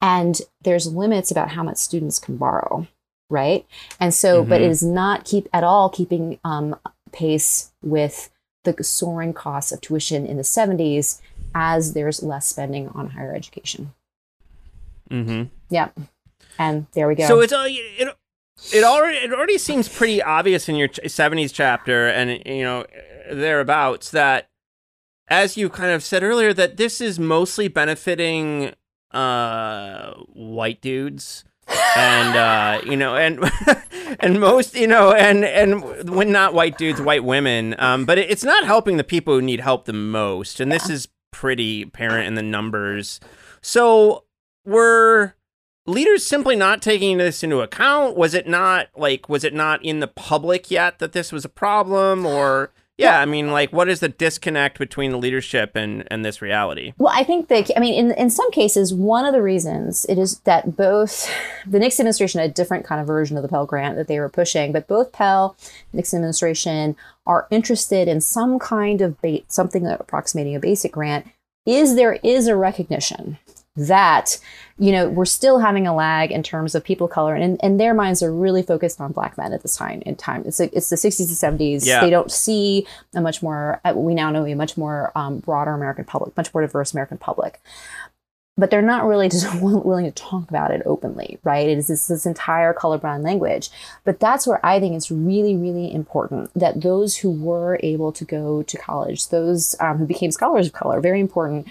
And there's limits about how much students can borrow, right? And so, but it is not keep at all keeping um, pace with the soaring costs of tuition in the 70s as there's less spending on higher education. Mm-hmm. Yeah. And there we go. So it's uh, it, it already it already seems pretty obvious in your ch- 70s chapter and you know thereabouts that as you kind of said earlier that this is mostly benefiting uh white dudes and uh you know and and most you know and and when not white dudes white women um but it, it's not helping the people who need help the most. And this is pretty apparent in the numbers. So were leaders simply not taking this into account? Was it not like was it not in the public yet that this was a problem or yeah i mean like what is the disconnect between the leadership and and this reality? Well, I think that, I mean, in, in some cases, one of the reasons it is that both the Nixon administration had a different kind of version of the Pell Grant that they were pushing, but both Pell, Nixon administration are interested in some kind of ba- something approximating a basic grant. Is there is a recognition that you know we're still having a lag in terms of people of color and, and their minds are really focused on black men at this time in time it's a, it's the 60s and 70s Yeah. they don't see a much more uh, we now know a much more um, broader american public much more diverse american public but they're not really just willing to talk about it openly, right? It is this, this entire colorblind language. But that's where I think it's really, really important that those who were able to go to college, those um, who became scholars of color, very important,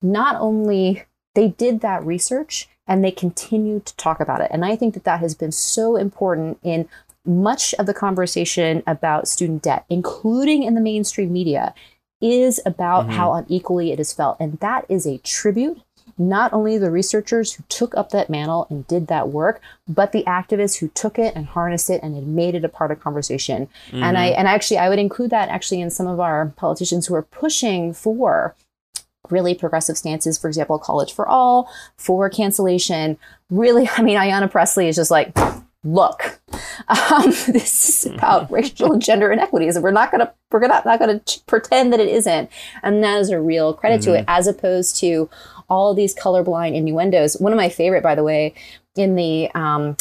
not only they did that research and they continued to talk about it. And I think that that has been so important in much of the conversation about student debt, including in the mainstream media, is about mm-hmm. how unequally it is felt. And that is a tribute not only the researchers who took up that mantle and did that work, but the activists who took it and harnessed it and had made it a part of conversation. And I mm-hmm. and actually I would include that actually in some of our politicians who are pushing for really progressive stances, for example, college for all, for cancellation. Really, I mean, Ayanna Pressley is just like, look, um, this is about racial and gender inequities, and we're not gonna we're gonna not gonna ch- pretend that it isn't. And that is a real credit to it, as opposed to all these colorblind innuendos. One of my favorite, by the way, in the um,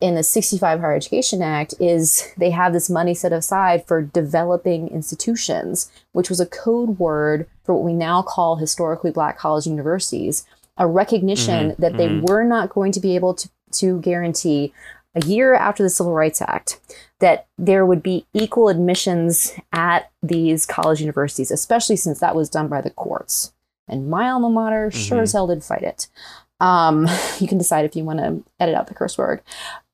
in the 65 Higher Education Act is they have this money set aside for developing institutions, which was a code word for what we now call historically black college universities, a recognition mm-hmm. that they mm-hmm. were not going to be able to, to guarantee a year after the Civil Rights Act that there would be equal admissions at these college universities, especially since that was done by the courts. And my alma mater sure as mm-hmm. hell did fight it. Um, you can decide if you want to edit out the curse word,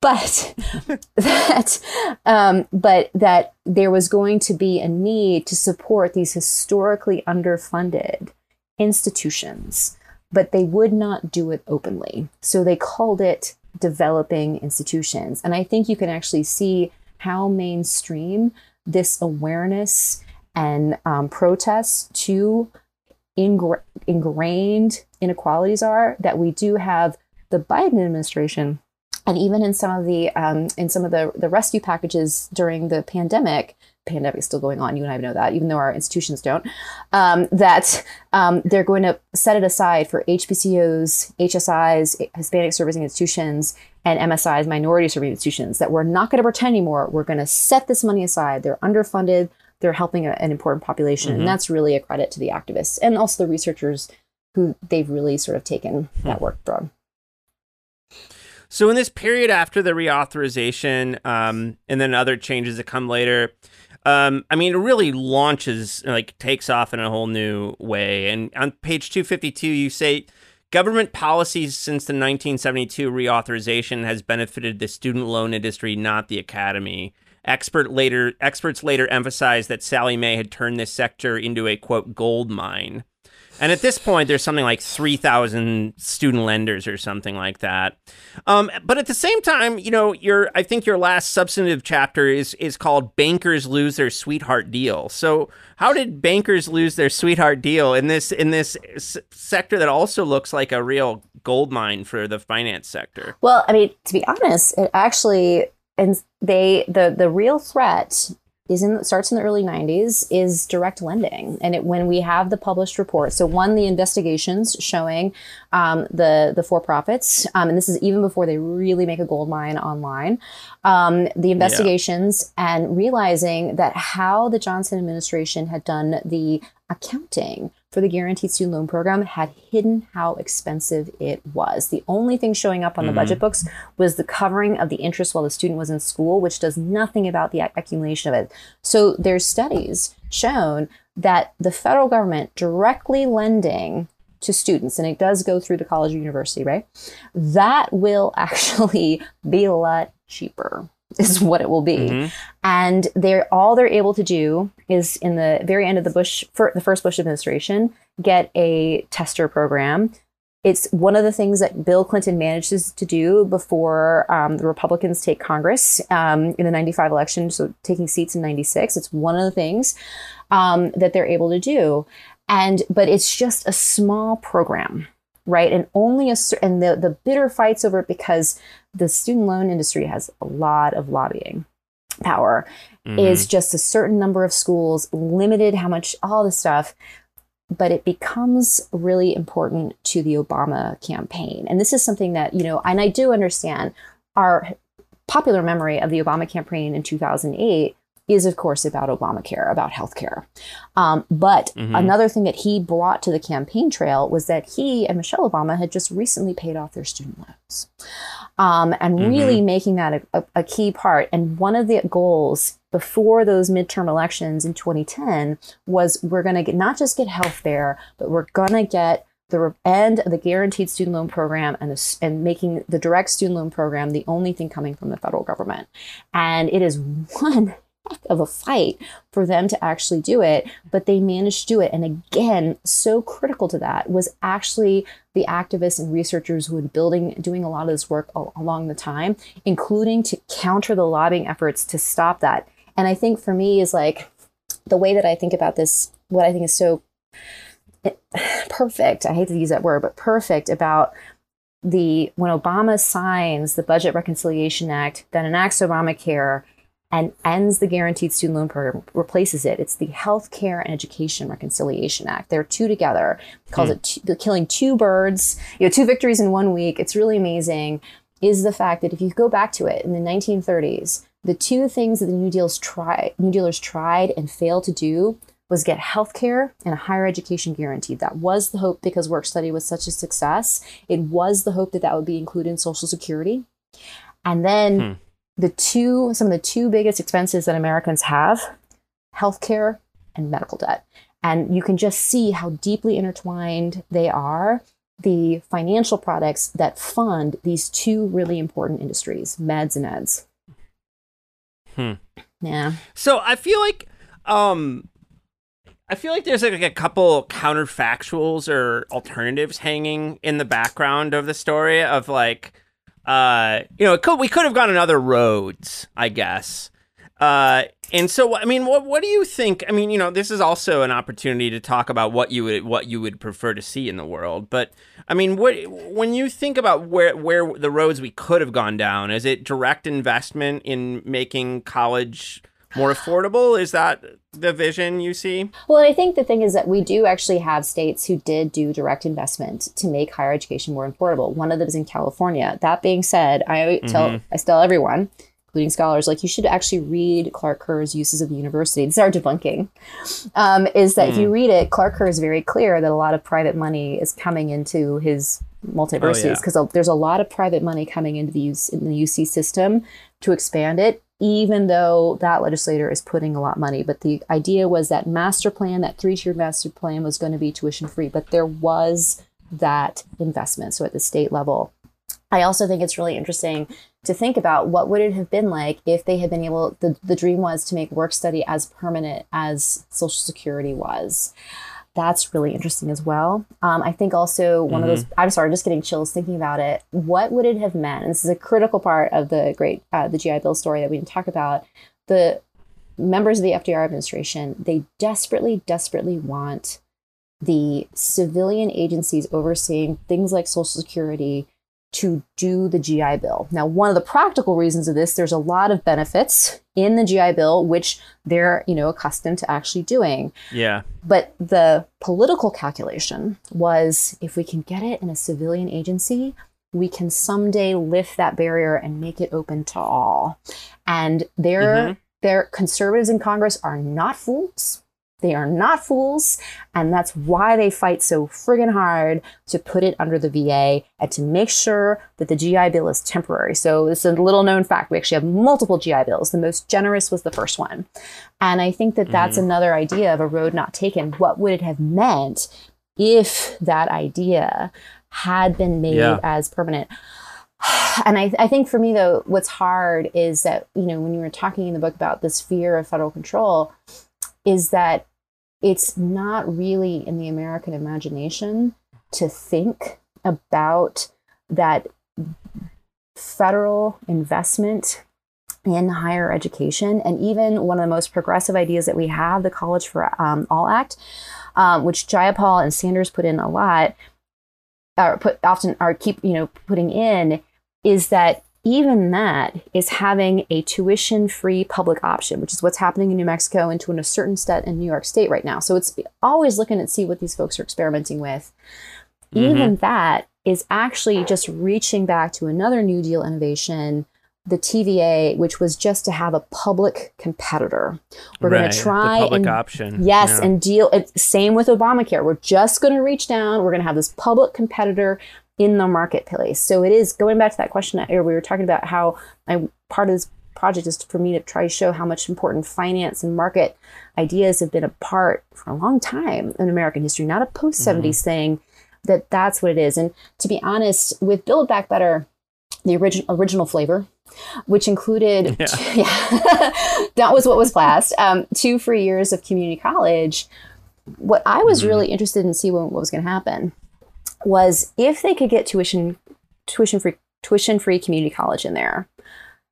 but that, um, but that there was going to be a need to support these historically underfunded institutions, but they would not do it openly. So they called it developing institutions, and I think you can actually see how mainstream this awareness and um, protests to ingra- ingrained inequalities are that we do have the Biden administration and even in some of the um, in some of the the rescue packages during the pandemic pandemic is still going on you and i know that even though our institutions don't um, that um, they're going to set it aside for HBCUs hsis hispanic serving institutions and msis minority serving institutions that we're not going to pretend anymore. We're going to set this money aside. They're underfunded. They're helping a, an important population. And that's really a credit to the activists and also the researchers who they've really sort of taken that work from So in this period after the reauthorization, um, and then other changes that come later, um, I mean, it really launches, like, takes off in a whole new way. And on page 252, you say government policies since the 1972 reauthorization has benefited the student loan industry, not the academy. Expert later, experts later emphasized that Sallie Mae had turned this sector into a quote gold mine. And at this point, there's something like 3,000 student lenders or something like that. Um, but at the same time, you know, your I think your last substantive chapter is is called "Bankers Lose Their Sweetheart Deal." So, how did bankers lose their sweetheart deal in this in this s- sector that also looks like a real gold mine for the finance sector? Well, I mean, to be honest, it actually and they the the real threat is in starts in the early 90s is direct lending. And it when we have the published report so one the investigations showing um, the the for profits um, and this is even before they really make a gold mine online um, the investigations and realizing that how the johnson administration had done the accounting for the guaranteed student loan program had hidden how expensive it was. The only thing showing up on the budget mm-hmm. books was the covering of the interest while the student was in school, which does nothing about the accumulation of it. So there's studies shown that the federal government directly lending to students, and it does go through the college or university, right? That will actually be a lot cheaper is what it will be. And they're all they're able to do is in the very end of the Bush, for the first Bush administration, get a tester program. It's one of the things that Bill Clinton manages to do before um, the Republicans take Congress um, in the 95 election, so taking seats in 96. It's one of the things um, that they're able to do. And, but it's just a small program, right? And only a, and the, the bitter fights over it because the student loan industry has a lot of lobbying power mm-hmm. is just a certain number of schools, limited how much, all this stuff. but it becomes really important to the Obama campaign. And this is something that, you know, and I do understand our popular memory of the Obama campaign in 2008 is, of course, about Obamacare, about healthcare. Um, but mm-hmm. another thing that he brought to the campaign trail was that he and Michelle Obama had just recently paid off their student loans. Um, and mm-hmm. really making that a, a, a key part. And one of the goals before those midterm elections in 2010 was we're going to not just get health care, but we're going to get the end of the guaranteed student loan program and the, and making the direct student loan program the only thing coming from the federal government. And it is one heck of a fight for them to actually do it, but they managed to do it. And again, so critical to that was actually the activists and researchers who had building doing a lot of this work along the time, including to counter the lobbying efforts to stop that. And I think for me is like the way that I think about this, what I think is so eh, perfect. I hate to use that word, but perfect about the when Obama signs the Budget Reconciliation Act that enacts Obamacare and ends the guaranteed student loan program, replaces it. It's the Health Care and Education Reconciliation Act. They're two together. Calls hmm. it two, killing two birds, you know, two victories in one week. It's really amazing. Is the fact that if you go back to it in the 1930s, the two things that the New Deals tried, New Dealers tried and failed to do was get health care and a higher education guaranteed. That was the hope because work study was such a success. It was the hope that that would be included in Social Security. And then hmm. The two, some of the two biggest expenses that Americans have healthcare and medical debt. And you can just see how deeply intertwined they are. The financial products that fund these two really important industries, meds and eds. Hmm. Yeah. So I feel like um I feel like there's like a couple counterfactuals or alternatives hanging in the background of the story of like uh you know could, we could have gone in other roads i guess. Uh and so i mean what what do you think i mean you know this is also an opportunity to talk about what you would what you would prefer to see in the world but i mean what when you think about where where the roads we could have gone down is it direct investment in making college more affordable? Is that the vision you see? Well, I think the thing is that we do actually have states who did do direct investment to make higher education more affordable. One of them is in California. That being said, I tell mm-hmm. I tell everyone, including scholars, like you should actually read Clark Kerr's uses of the university. These are debunking. Um, is that mm. if you mm. read it, Clark Kerr is very clear that a lot of private money is coming into his multiversities because oh, yeah. there's a lot of private money coming into the, UC, in the UC system to expand it even though that legislator is putting a lot of money. But the idea was that master plan, that three tiered master plan, was going to be tuition free, but there was that investment. So at the state level, I also think it's really interesting to think about what would it have been like if they had been able the, the dream was to make work study as permanent as social security was that's really interesting as well. Um, I think also one mm-hmm. of those, mm-hmm. I'm sorry, just getting chills thinking about it. What would it have meant? And this is a critical part of the great, uh, the GI Bill story that we didn't talk about. The members of the FDR administration, they desperately, desperately want the civilian agencies overseeing things like Social Security to do the GI Bill. Now, one of the practical reasons of this, there's a lot of benefits in the GI Bill, which they're, you know, accustomed to actually doing. Yeah. But the political calculation was if we can get it in a civilian agency, we can someday lift that barrier and make it open to all. And their mm-hmm. their conservatives in Congress are not fools. They are not fools, and that's why they fight so friggin' hard to put it under the VA and to make sure that the GI Bill is temporary. So, this is a little known fact. We actually have multiple GI Bills. The most generous was the first one. And I think that that's mm-hmm. another idea of a road not taken. What would it have meant if that idea had been made yeah. as permanent? and I, I, think for me though what's hard is that you know when you were talking in the book about this fear of federal control is that it's not really in the American imagination to think about that federal investment in higher education. And even one of the most progressive ideas that we have, the College for um, All Act, um, which Jayapal and Sanders put in a lot, or put often are keep you know putting in, is that even that is having a tuition free public option, which is what's happening in New Mexico and to a certain extent in New York State right now. So it's always looking at see what these folks are experimenting with. Mm-hmm. Even that is actually just reaching back to another New Deal innovation, the TVA, which was just to have a public competitor. We're right. going to try public and option. Yes, yeah. and deal. It, same with Obamacare. We're just going to reach down. We're going to have this public competitor in the marketplace. So it is going back to that question that we were talking about how I, part of this project is for me to try to show how much important finance and market ideas have been a part for a long time in American history, not a post 70s mm-hmm. thing. That that's what it is. And to be honest, with Build Back Better, the original original flavor, which included yeah, yeah that was what was passed. Um, two free years of community college. What I was mm-hmm. really interested in see what, what was going to happen was if they could get tuition tuition free tuition free community college in there.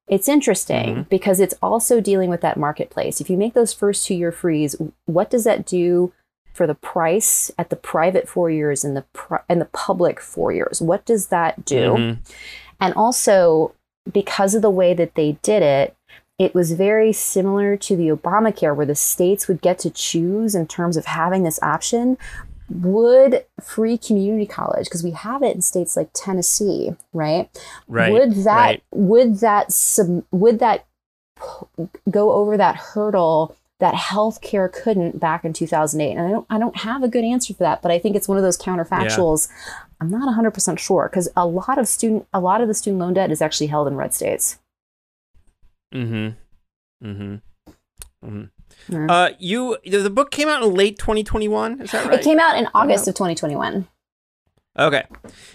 It's interesting mm-hmm. because it's also dealing with that marketplace. If you make those first two year frees, what does that do for the price at the private four years and the pri- and the public four years? What does that do? Mm-hmm. And also because of the way that they did it, it was very similar to the Obamacare, where the states would get to choose in terms of having this option, would free community college because we have it in states like Tennessee, right? Right. Would that right. would that sub, would that go over that hurdle that healthcare couldn't back in 2008? And I don't I don't have a good answer for that, but I think it's one of those counterfactuals. Yeah. I'm not 100% sure because a lot of student a lot of the student loan debt is actually held in red states. Mhm. Mhm. Mhm. Yeah. Uh, you the book came out in late 2021. Is that right? It came out in August of 2021. Okay,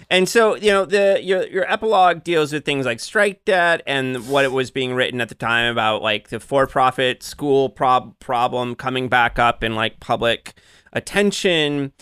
and so you know the your your epilogue deals with things like strike debt and what it was being written at the time about like the for-profit school prob- problem coming back up in like public attention.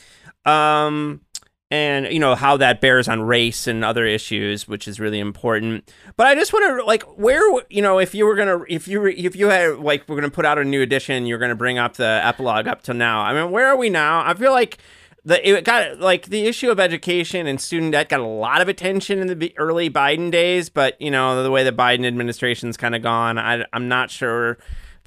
Um, and you know how that bears on race and other issues which is really important. But i just want to like where you know if you were gonna if you were if you had like we're gonna put out a new edition you're gonna bring up the epilogue up to now i mean where are we now? I feel like the it got like the issue of education and student debt got a lot of attention in the early biden days but you know the way the biden administration's kind of gone I, i'm not sure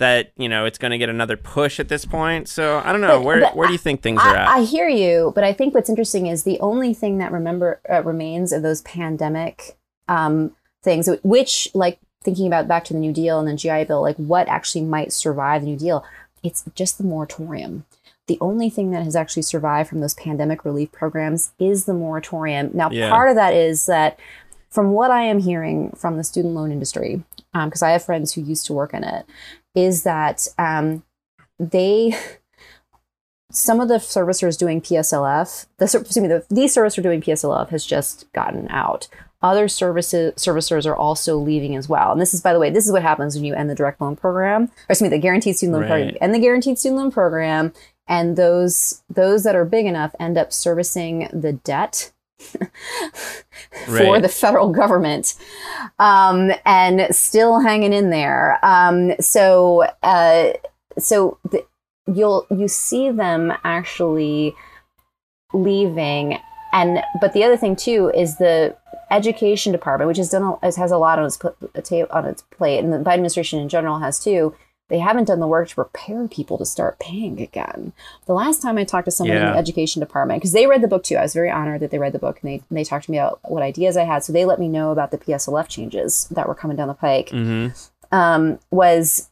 that you know it's going to get another push at this point. So I don't know but, where but where do you think things I, are at? I hear you, but I think what's interesting is the only thing that remember uh, remains of those pandemic um, things, which like thinking about back to the New Deal and the GI Bill, like what actually might survive the New Deal. It's just the moratorium. The only thing that has actually survived from those pandemic relief programs is the moratorium. Now, yeah. part of that is that from what I am hearing from the student loan industry, because um, I have friends who used to work in it, is that um, they some of the servicers doing PSLF, the excuse me, the, these servicers doing PSLF has just gotten out. Other services servicers are also leaving as well. And this is, by the way, this is what happens when you end the direct loan program, or excuse me, the guaranteed student loan right. program, and the guaranteed student loan program, and those those that are big enough end up servicing the debt for right. the federal government um, and still hanging in there. Um, so, uh, so the, you'll you see them actually leaving, and but the other thing too is the education department, which has done has a lot on its on its plate, and the Biden administration in general has too they haven't done the work to prepare people to start paying again. The last time I talked to someone yeah. in the education department, because they read the book too, I was very honored that they read the book and they, they talked to me about what ideas I had. So they let me know about the PSLF changes that were coming down the pike. Mm-hmm. Um, was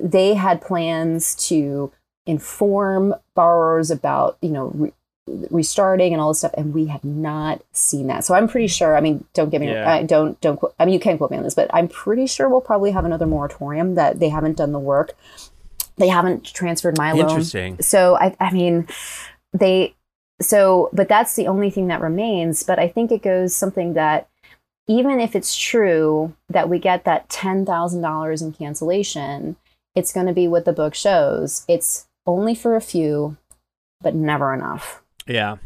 they had plans to inform borrowers about, you know, re- restarting and all this stuff and we have not seen that. So i'm pretty mm. sure i mean don't get me yeah. I don't don't i mean you can quote me on this but i'm pretty sure we'll probably have another moratorium that they haven't done the work. They haven't transferred my loan interesting. So i i mean they so but that's the only thing that remains. But i think it goes something that even if it's true that we get that $10,000 in cancellation it's going to be what the book shows. It's only for a few but never enough yeah.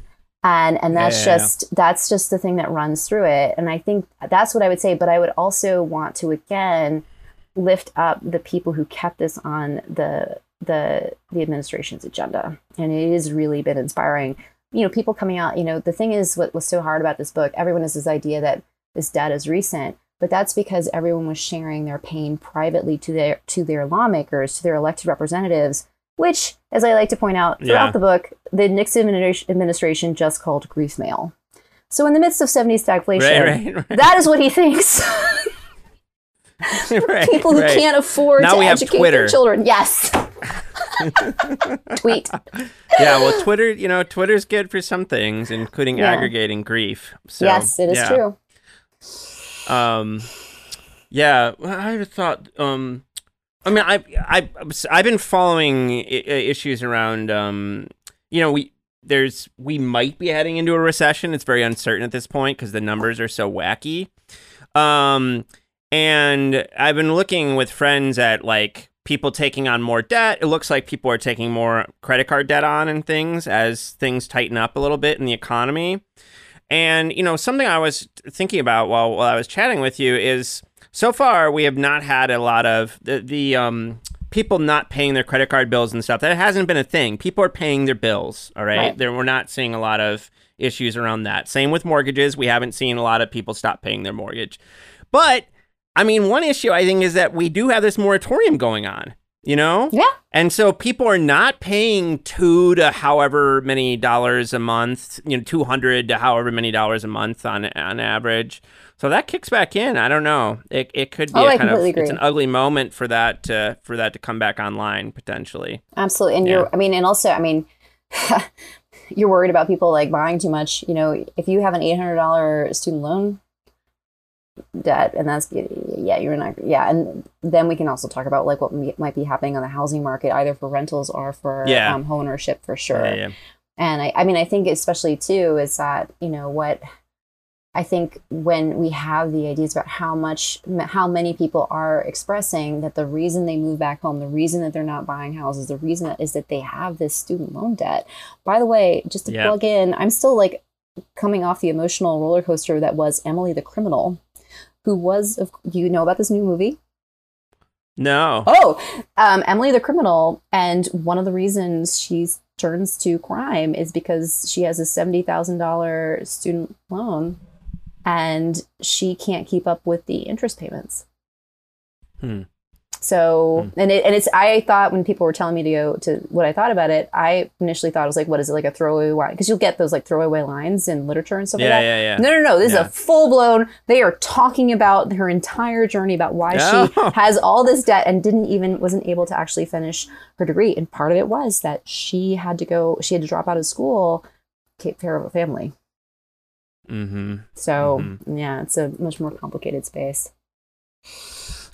And and that's yeah, yeah, just yeah. that's just the thing that runs through it. And I think that's what I would say. But I would also want to again lift up the people who kept this on the the the administration's agenda. And it has really been inspiring. You know, people coming out, you know, the thing is what was so hard about this book, everyone has this idea that this debt is recent. but that's because everyone was sharing their pain privately to their to their lawmakers, to their elected representatives, which, as I like to point out throughout Yeah. the book, the Nixon administration- just called grief mail. So in the midst of 70s stagflation, Right, right, right. that is what he thinks. People who can't afford Now to we have educate Twitter. their children. Yes. Tweet. yeah, well, Twitter, you know, Twitter's good for some things, including Yeah. aggregating grief. So, yes, it is yeah. true. Um, yeah, well, I thought. Um, I mean, I I I've been following issues around. Um, you know, we there's we might be heading into a recession. It's very uncertain at this point because the numbers are so wacky. Um, and I've been looking with friends at like people taking on more debt. It looks like people are taking more credit card debt on and things as things tighten up a little bit in the economy. And you know, something I was thinking about while, while I was chatting with you is so far we have not had a lot of the, the um people not paying their credit card bills and stuff. That hasn't been a thing. People are paying their bills, all right? Right. There we're not seeing a lot of issues around that. Same with mortgages. We haven't seen a lot of people stop paying their mortgage. But I mean, one issue I think is that we do have this moratorium going on, you know? Yeah. And so people are not paying two to however many dollars a month, you know, 200 to however many dollars a month on on average. So that kicks back in. I don't know. It, it could be Oh, a kind of it's an ugly moment for that to, for that to come back online potentially. Absolutely. And Yeah. you're, I mean, and also, I mean, you're worried about people like buying too much. You know, if you have an $800 student loan debt, and that's, yeah, you're not, yeah. And then we can also talk about like what mi- might be happening on the housing market, either for rentals or for Yeah. um, home ownership for sure. Yeah, yeah. And I, I mean, I think especially too is that, you know, what I think when we have the ideas about how much, how many people are expressing that the reason they move back home, the reason that they're not buying houses, the reason that is that they have this student loan debt. By the way, just to plug in, I'm still like coming off the emotional roller coaster that was Emily the Criminal, who was, of- do you know about this new movie? No. Oh, um, Emily the criminal, and one of the reasons she turns to crime is because she has a seventy thousand dollar student loan, and she can't keep up with the interest payments. Hmm. So, and it, and it's I thought when people were telling me to go to what I thought about it, I initially thought it was like, what is it like a throwaway line? Because you'll get those like throwaway lines in literature and stuff Yeah, like that. yeah, yeah. No, no, no. This Yeah. is a full blown. They are talking about her entire journey about why Oh. she has all this debt and didn't even wasn't able to actually finish her degree. And part of it was that she had to go. She had to drop out of school, to take care of a family. Mm-hmm. So Mhm. yeah, it's a much more complicated space.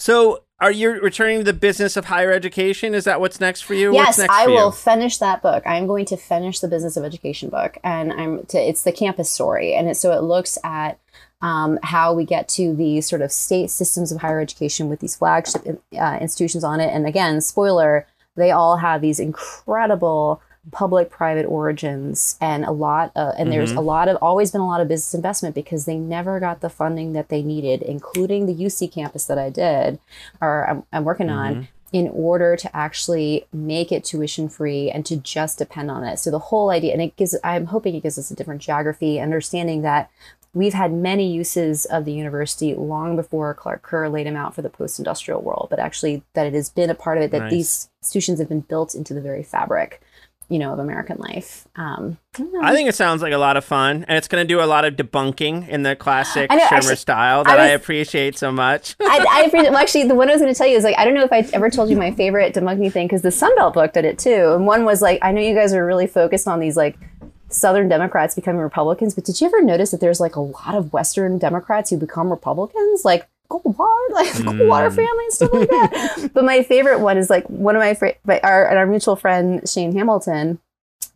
So, are you returning to the business of higher education? Is that what's next for you? what's yes, I will finish that book. I'm going to finish the business of education book, and I'm to. It's the campus story, and it, so it looks at um, how we get to the sort of state systems of higher education with these flagship uh, institutions on it. And again, spoiler, they all have these incredible public-private origins, and a lot. Of, and there's Mhm. a lot of always been a lot of business investment because they never got the funding that they needed, including the UC campus that I did, or I'm, I'm working on in order to actually make it tuition free and to just depend on it. So the whole idea, and it gives, I'm hoping it gives us a different geography, understanding that we've had many uses of the university long before Clark Kerr laid them out for the post industrial world, but actually that it has been a part of it, that Nice. these institutions have been built into the very fabric, you know, of American life. Um, I think it sounds like a lot of fun, and it's going to do a lot of debunking in the classic I know, actually, style that I, was- appreciate so much. I, I appreciate. Well, actually, the one I was going to tell you is like I don't know if I ever told you my favorite debunking thing because the Sunbelt book did it too. And one was like I know you guys are really focused on these like Southern Democrats becoming Republicans, but did you ever notice that there's like a lot of Western Democrats who become Republicans, like Goldwater, like Goldwater family and stuff like that? but my favorite one is like one of my fra- but our and our mutual friend Shane Hamilton.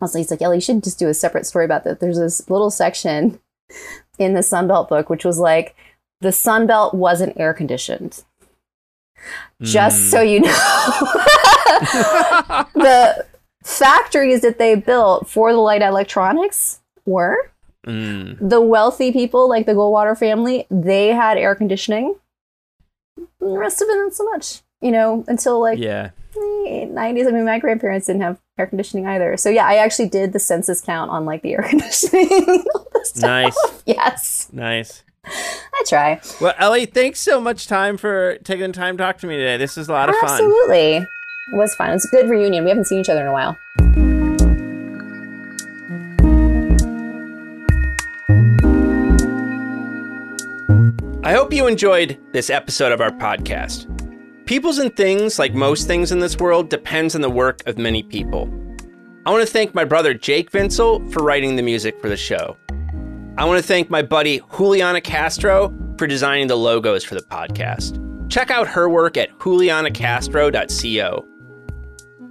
Also, he's like, Ellie, you should just do a separate story about that. There's this little section in the Sunbelt book, which was like the Sun Belt wasn't air conditioned. Just so you know, the factories that they built for the light electronics were Mm. the wealthy people, like the Goldwater family. They had air conditioning. The rest of it, not so much. You know, until like Yeah. the 90s. I mean, my grandparents didn't have air conditioning either. So yeah, I actually did the census count on like the air conditioning. all this stuff. Nice. Yes. Nice. I try. Well, Ellie, thanks so much time for taking the time to talk to me today. This is a lot of fun. Absolutely. It was fun. It was a good reunion. We haven't seen each other in a while. I hope you enjoyed this episode of our podcast. Peoples and things, like most things in this world, depends on the work of many people. I want to thank my brother Jake Vinsel for writing the music for the show. I want to thank my buddy Juliana Castro for designing the logos for the podcast. Check out her work at julianacastro.co.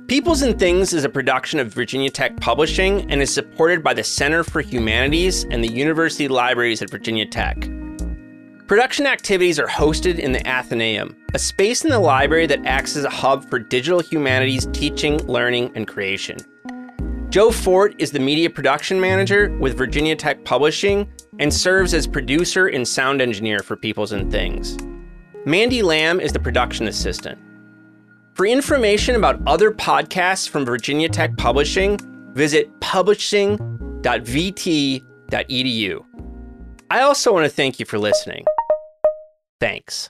Peoples and Things is a production of Virginia Tech Publishing and is supported by the Center for Humanities and the University Libraries at Virginia Tech. Production activities are hosted in the Athenaeum, a space in the library that acts as a hub for digital humanities teaching, learning, and creation. Joe Fort is the media production manager with Virginia Tech Publishing and serves as producer and sound engineer for Peoples and Things. Mandy Lamb is the production assistant. For information about other podcasts from Virginia Tech Publishing, visit publishing.vt.edu. I also want to thank you for listening. Thanks.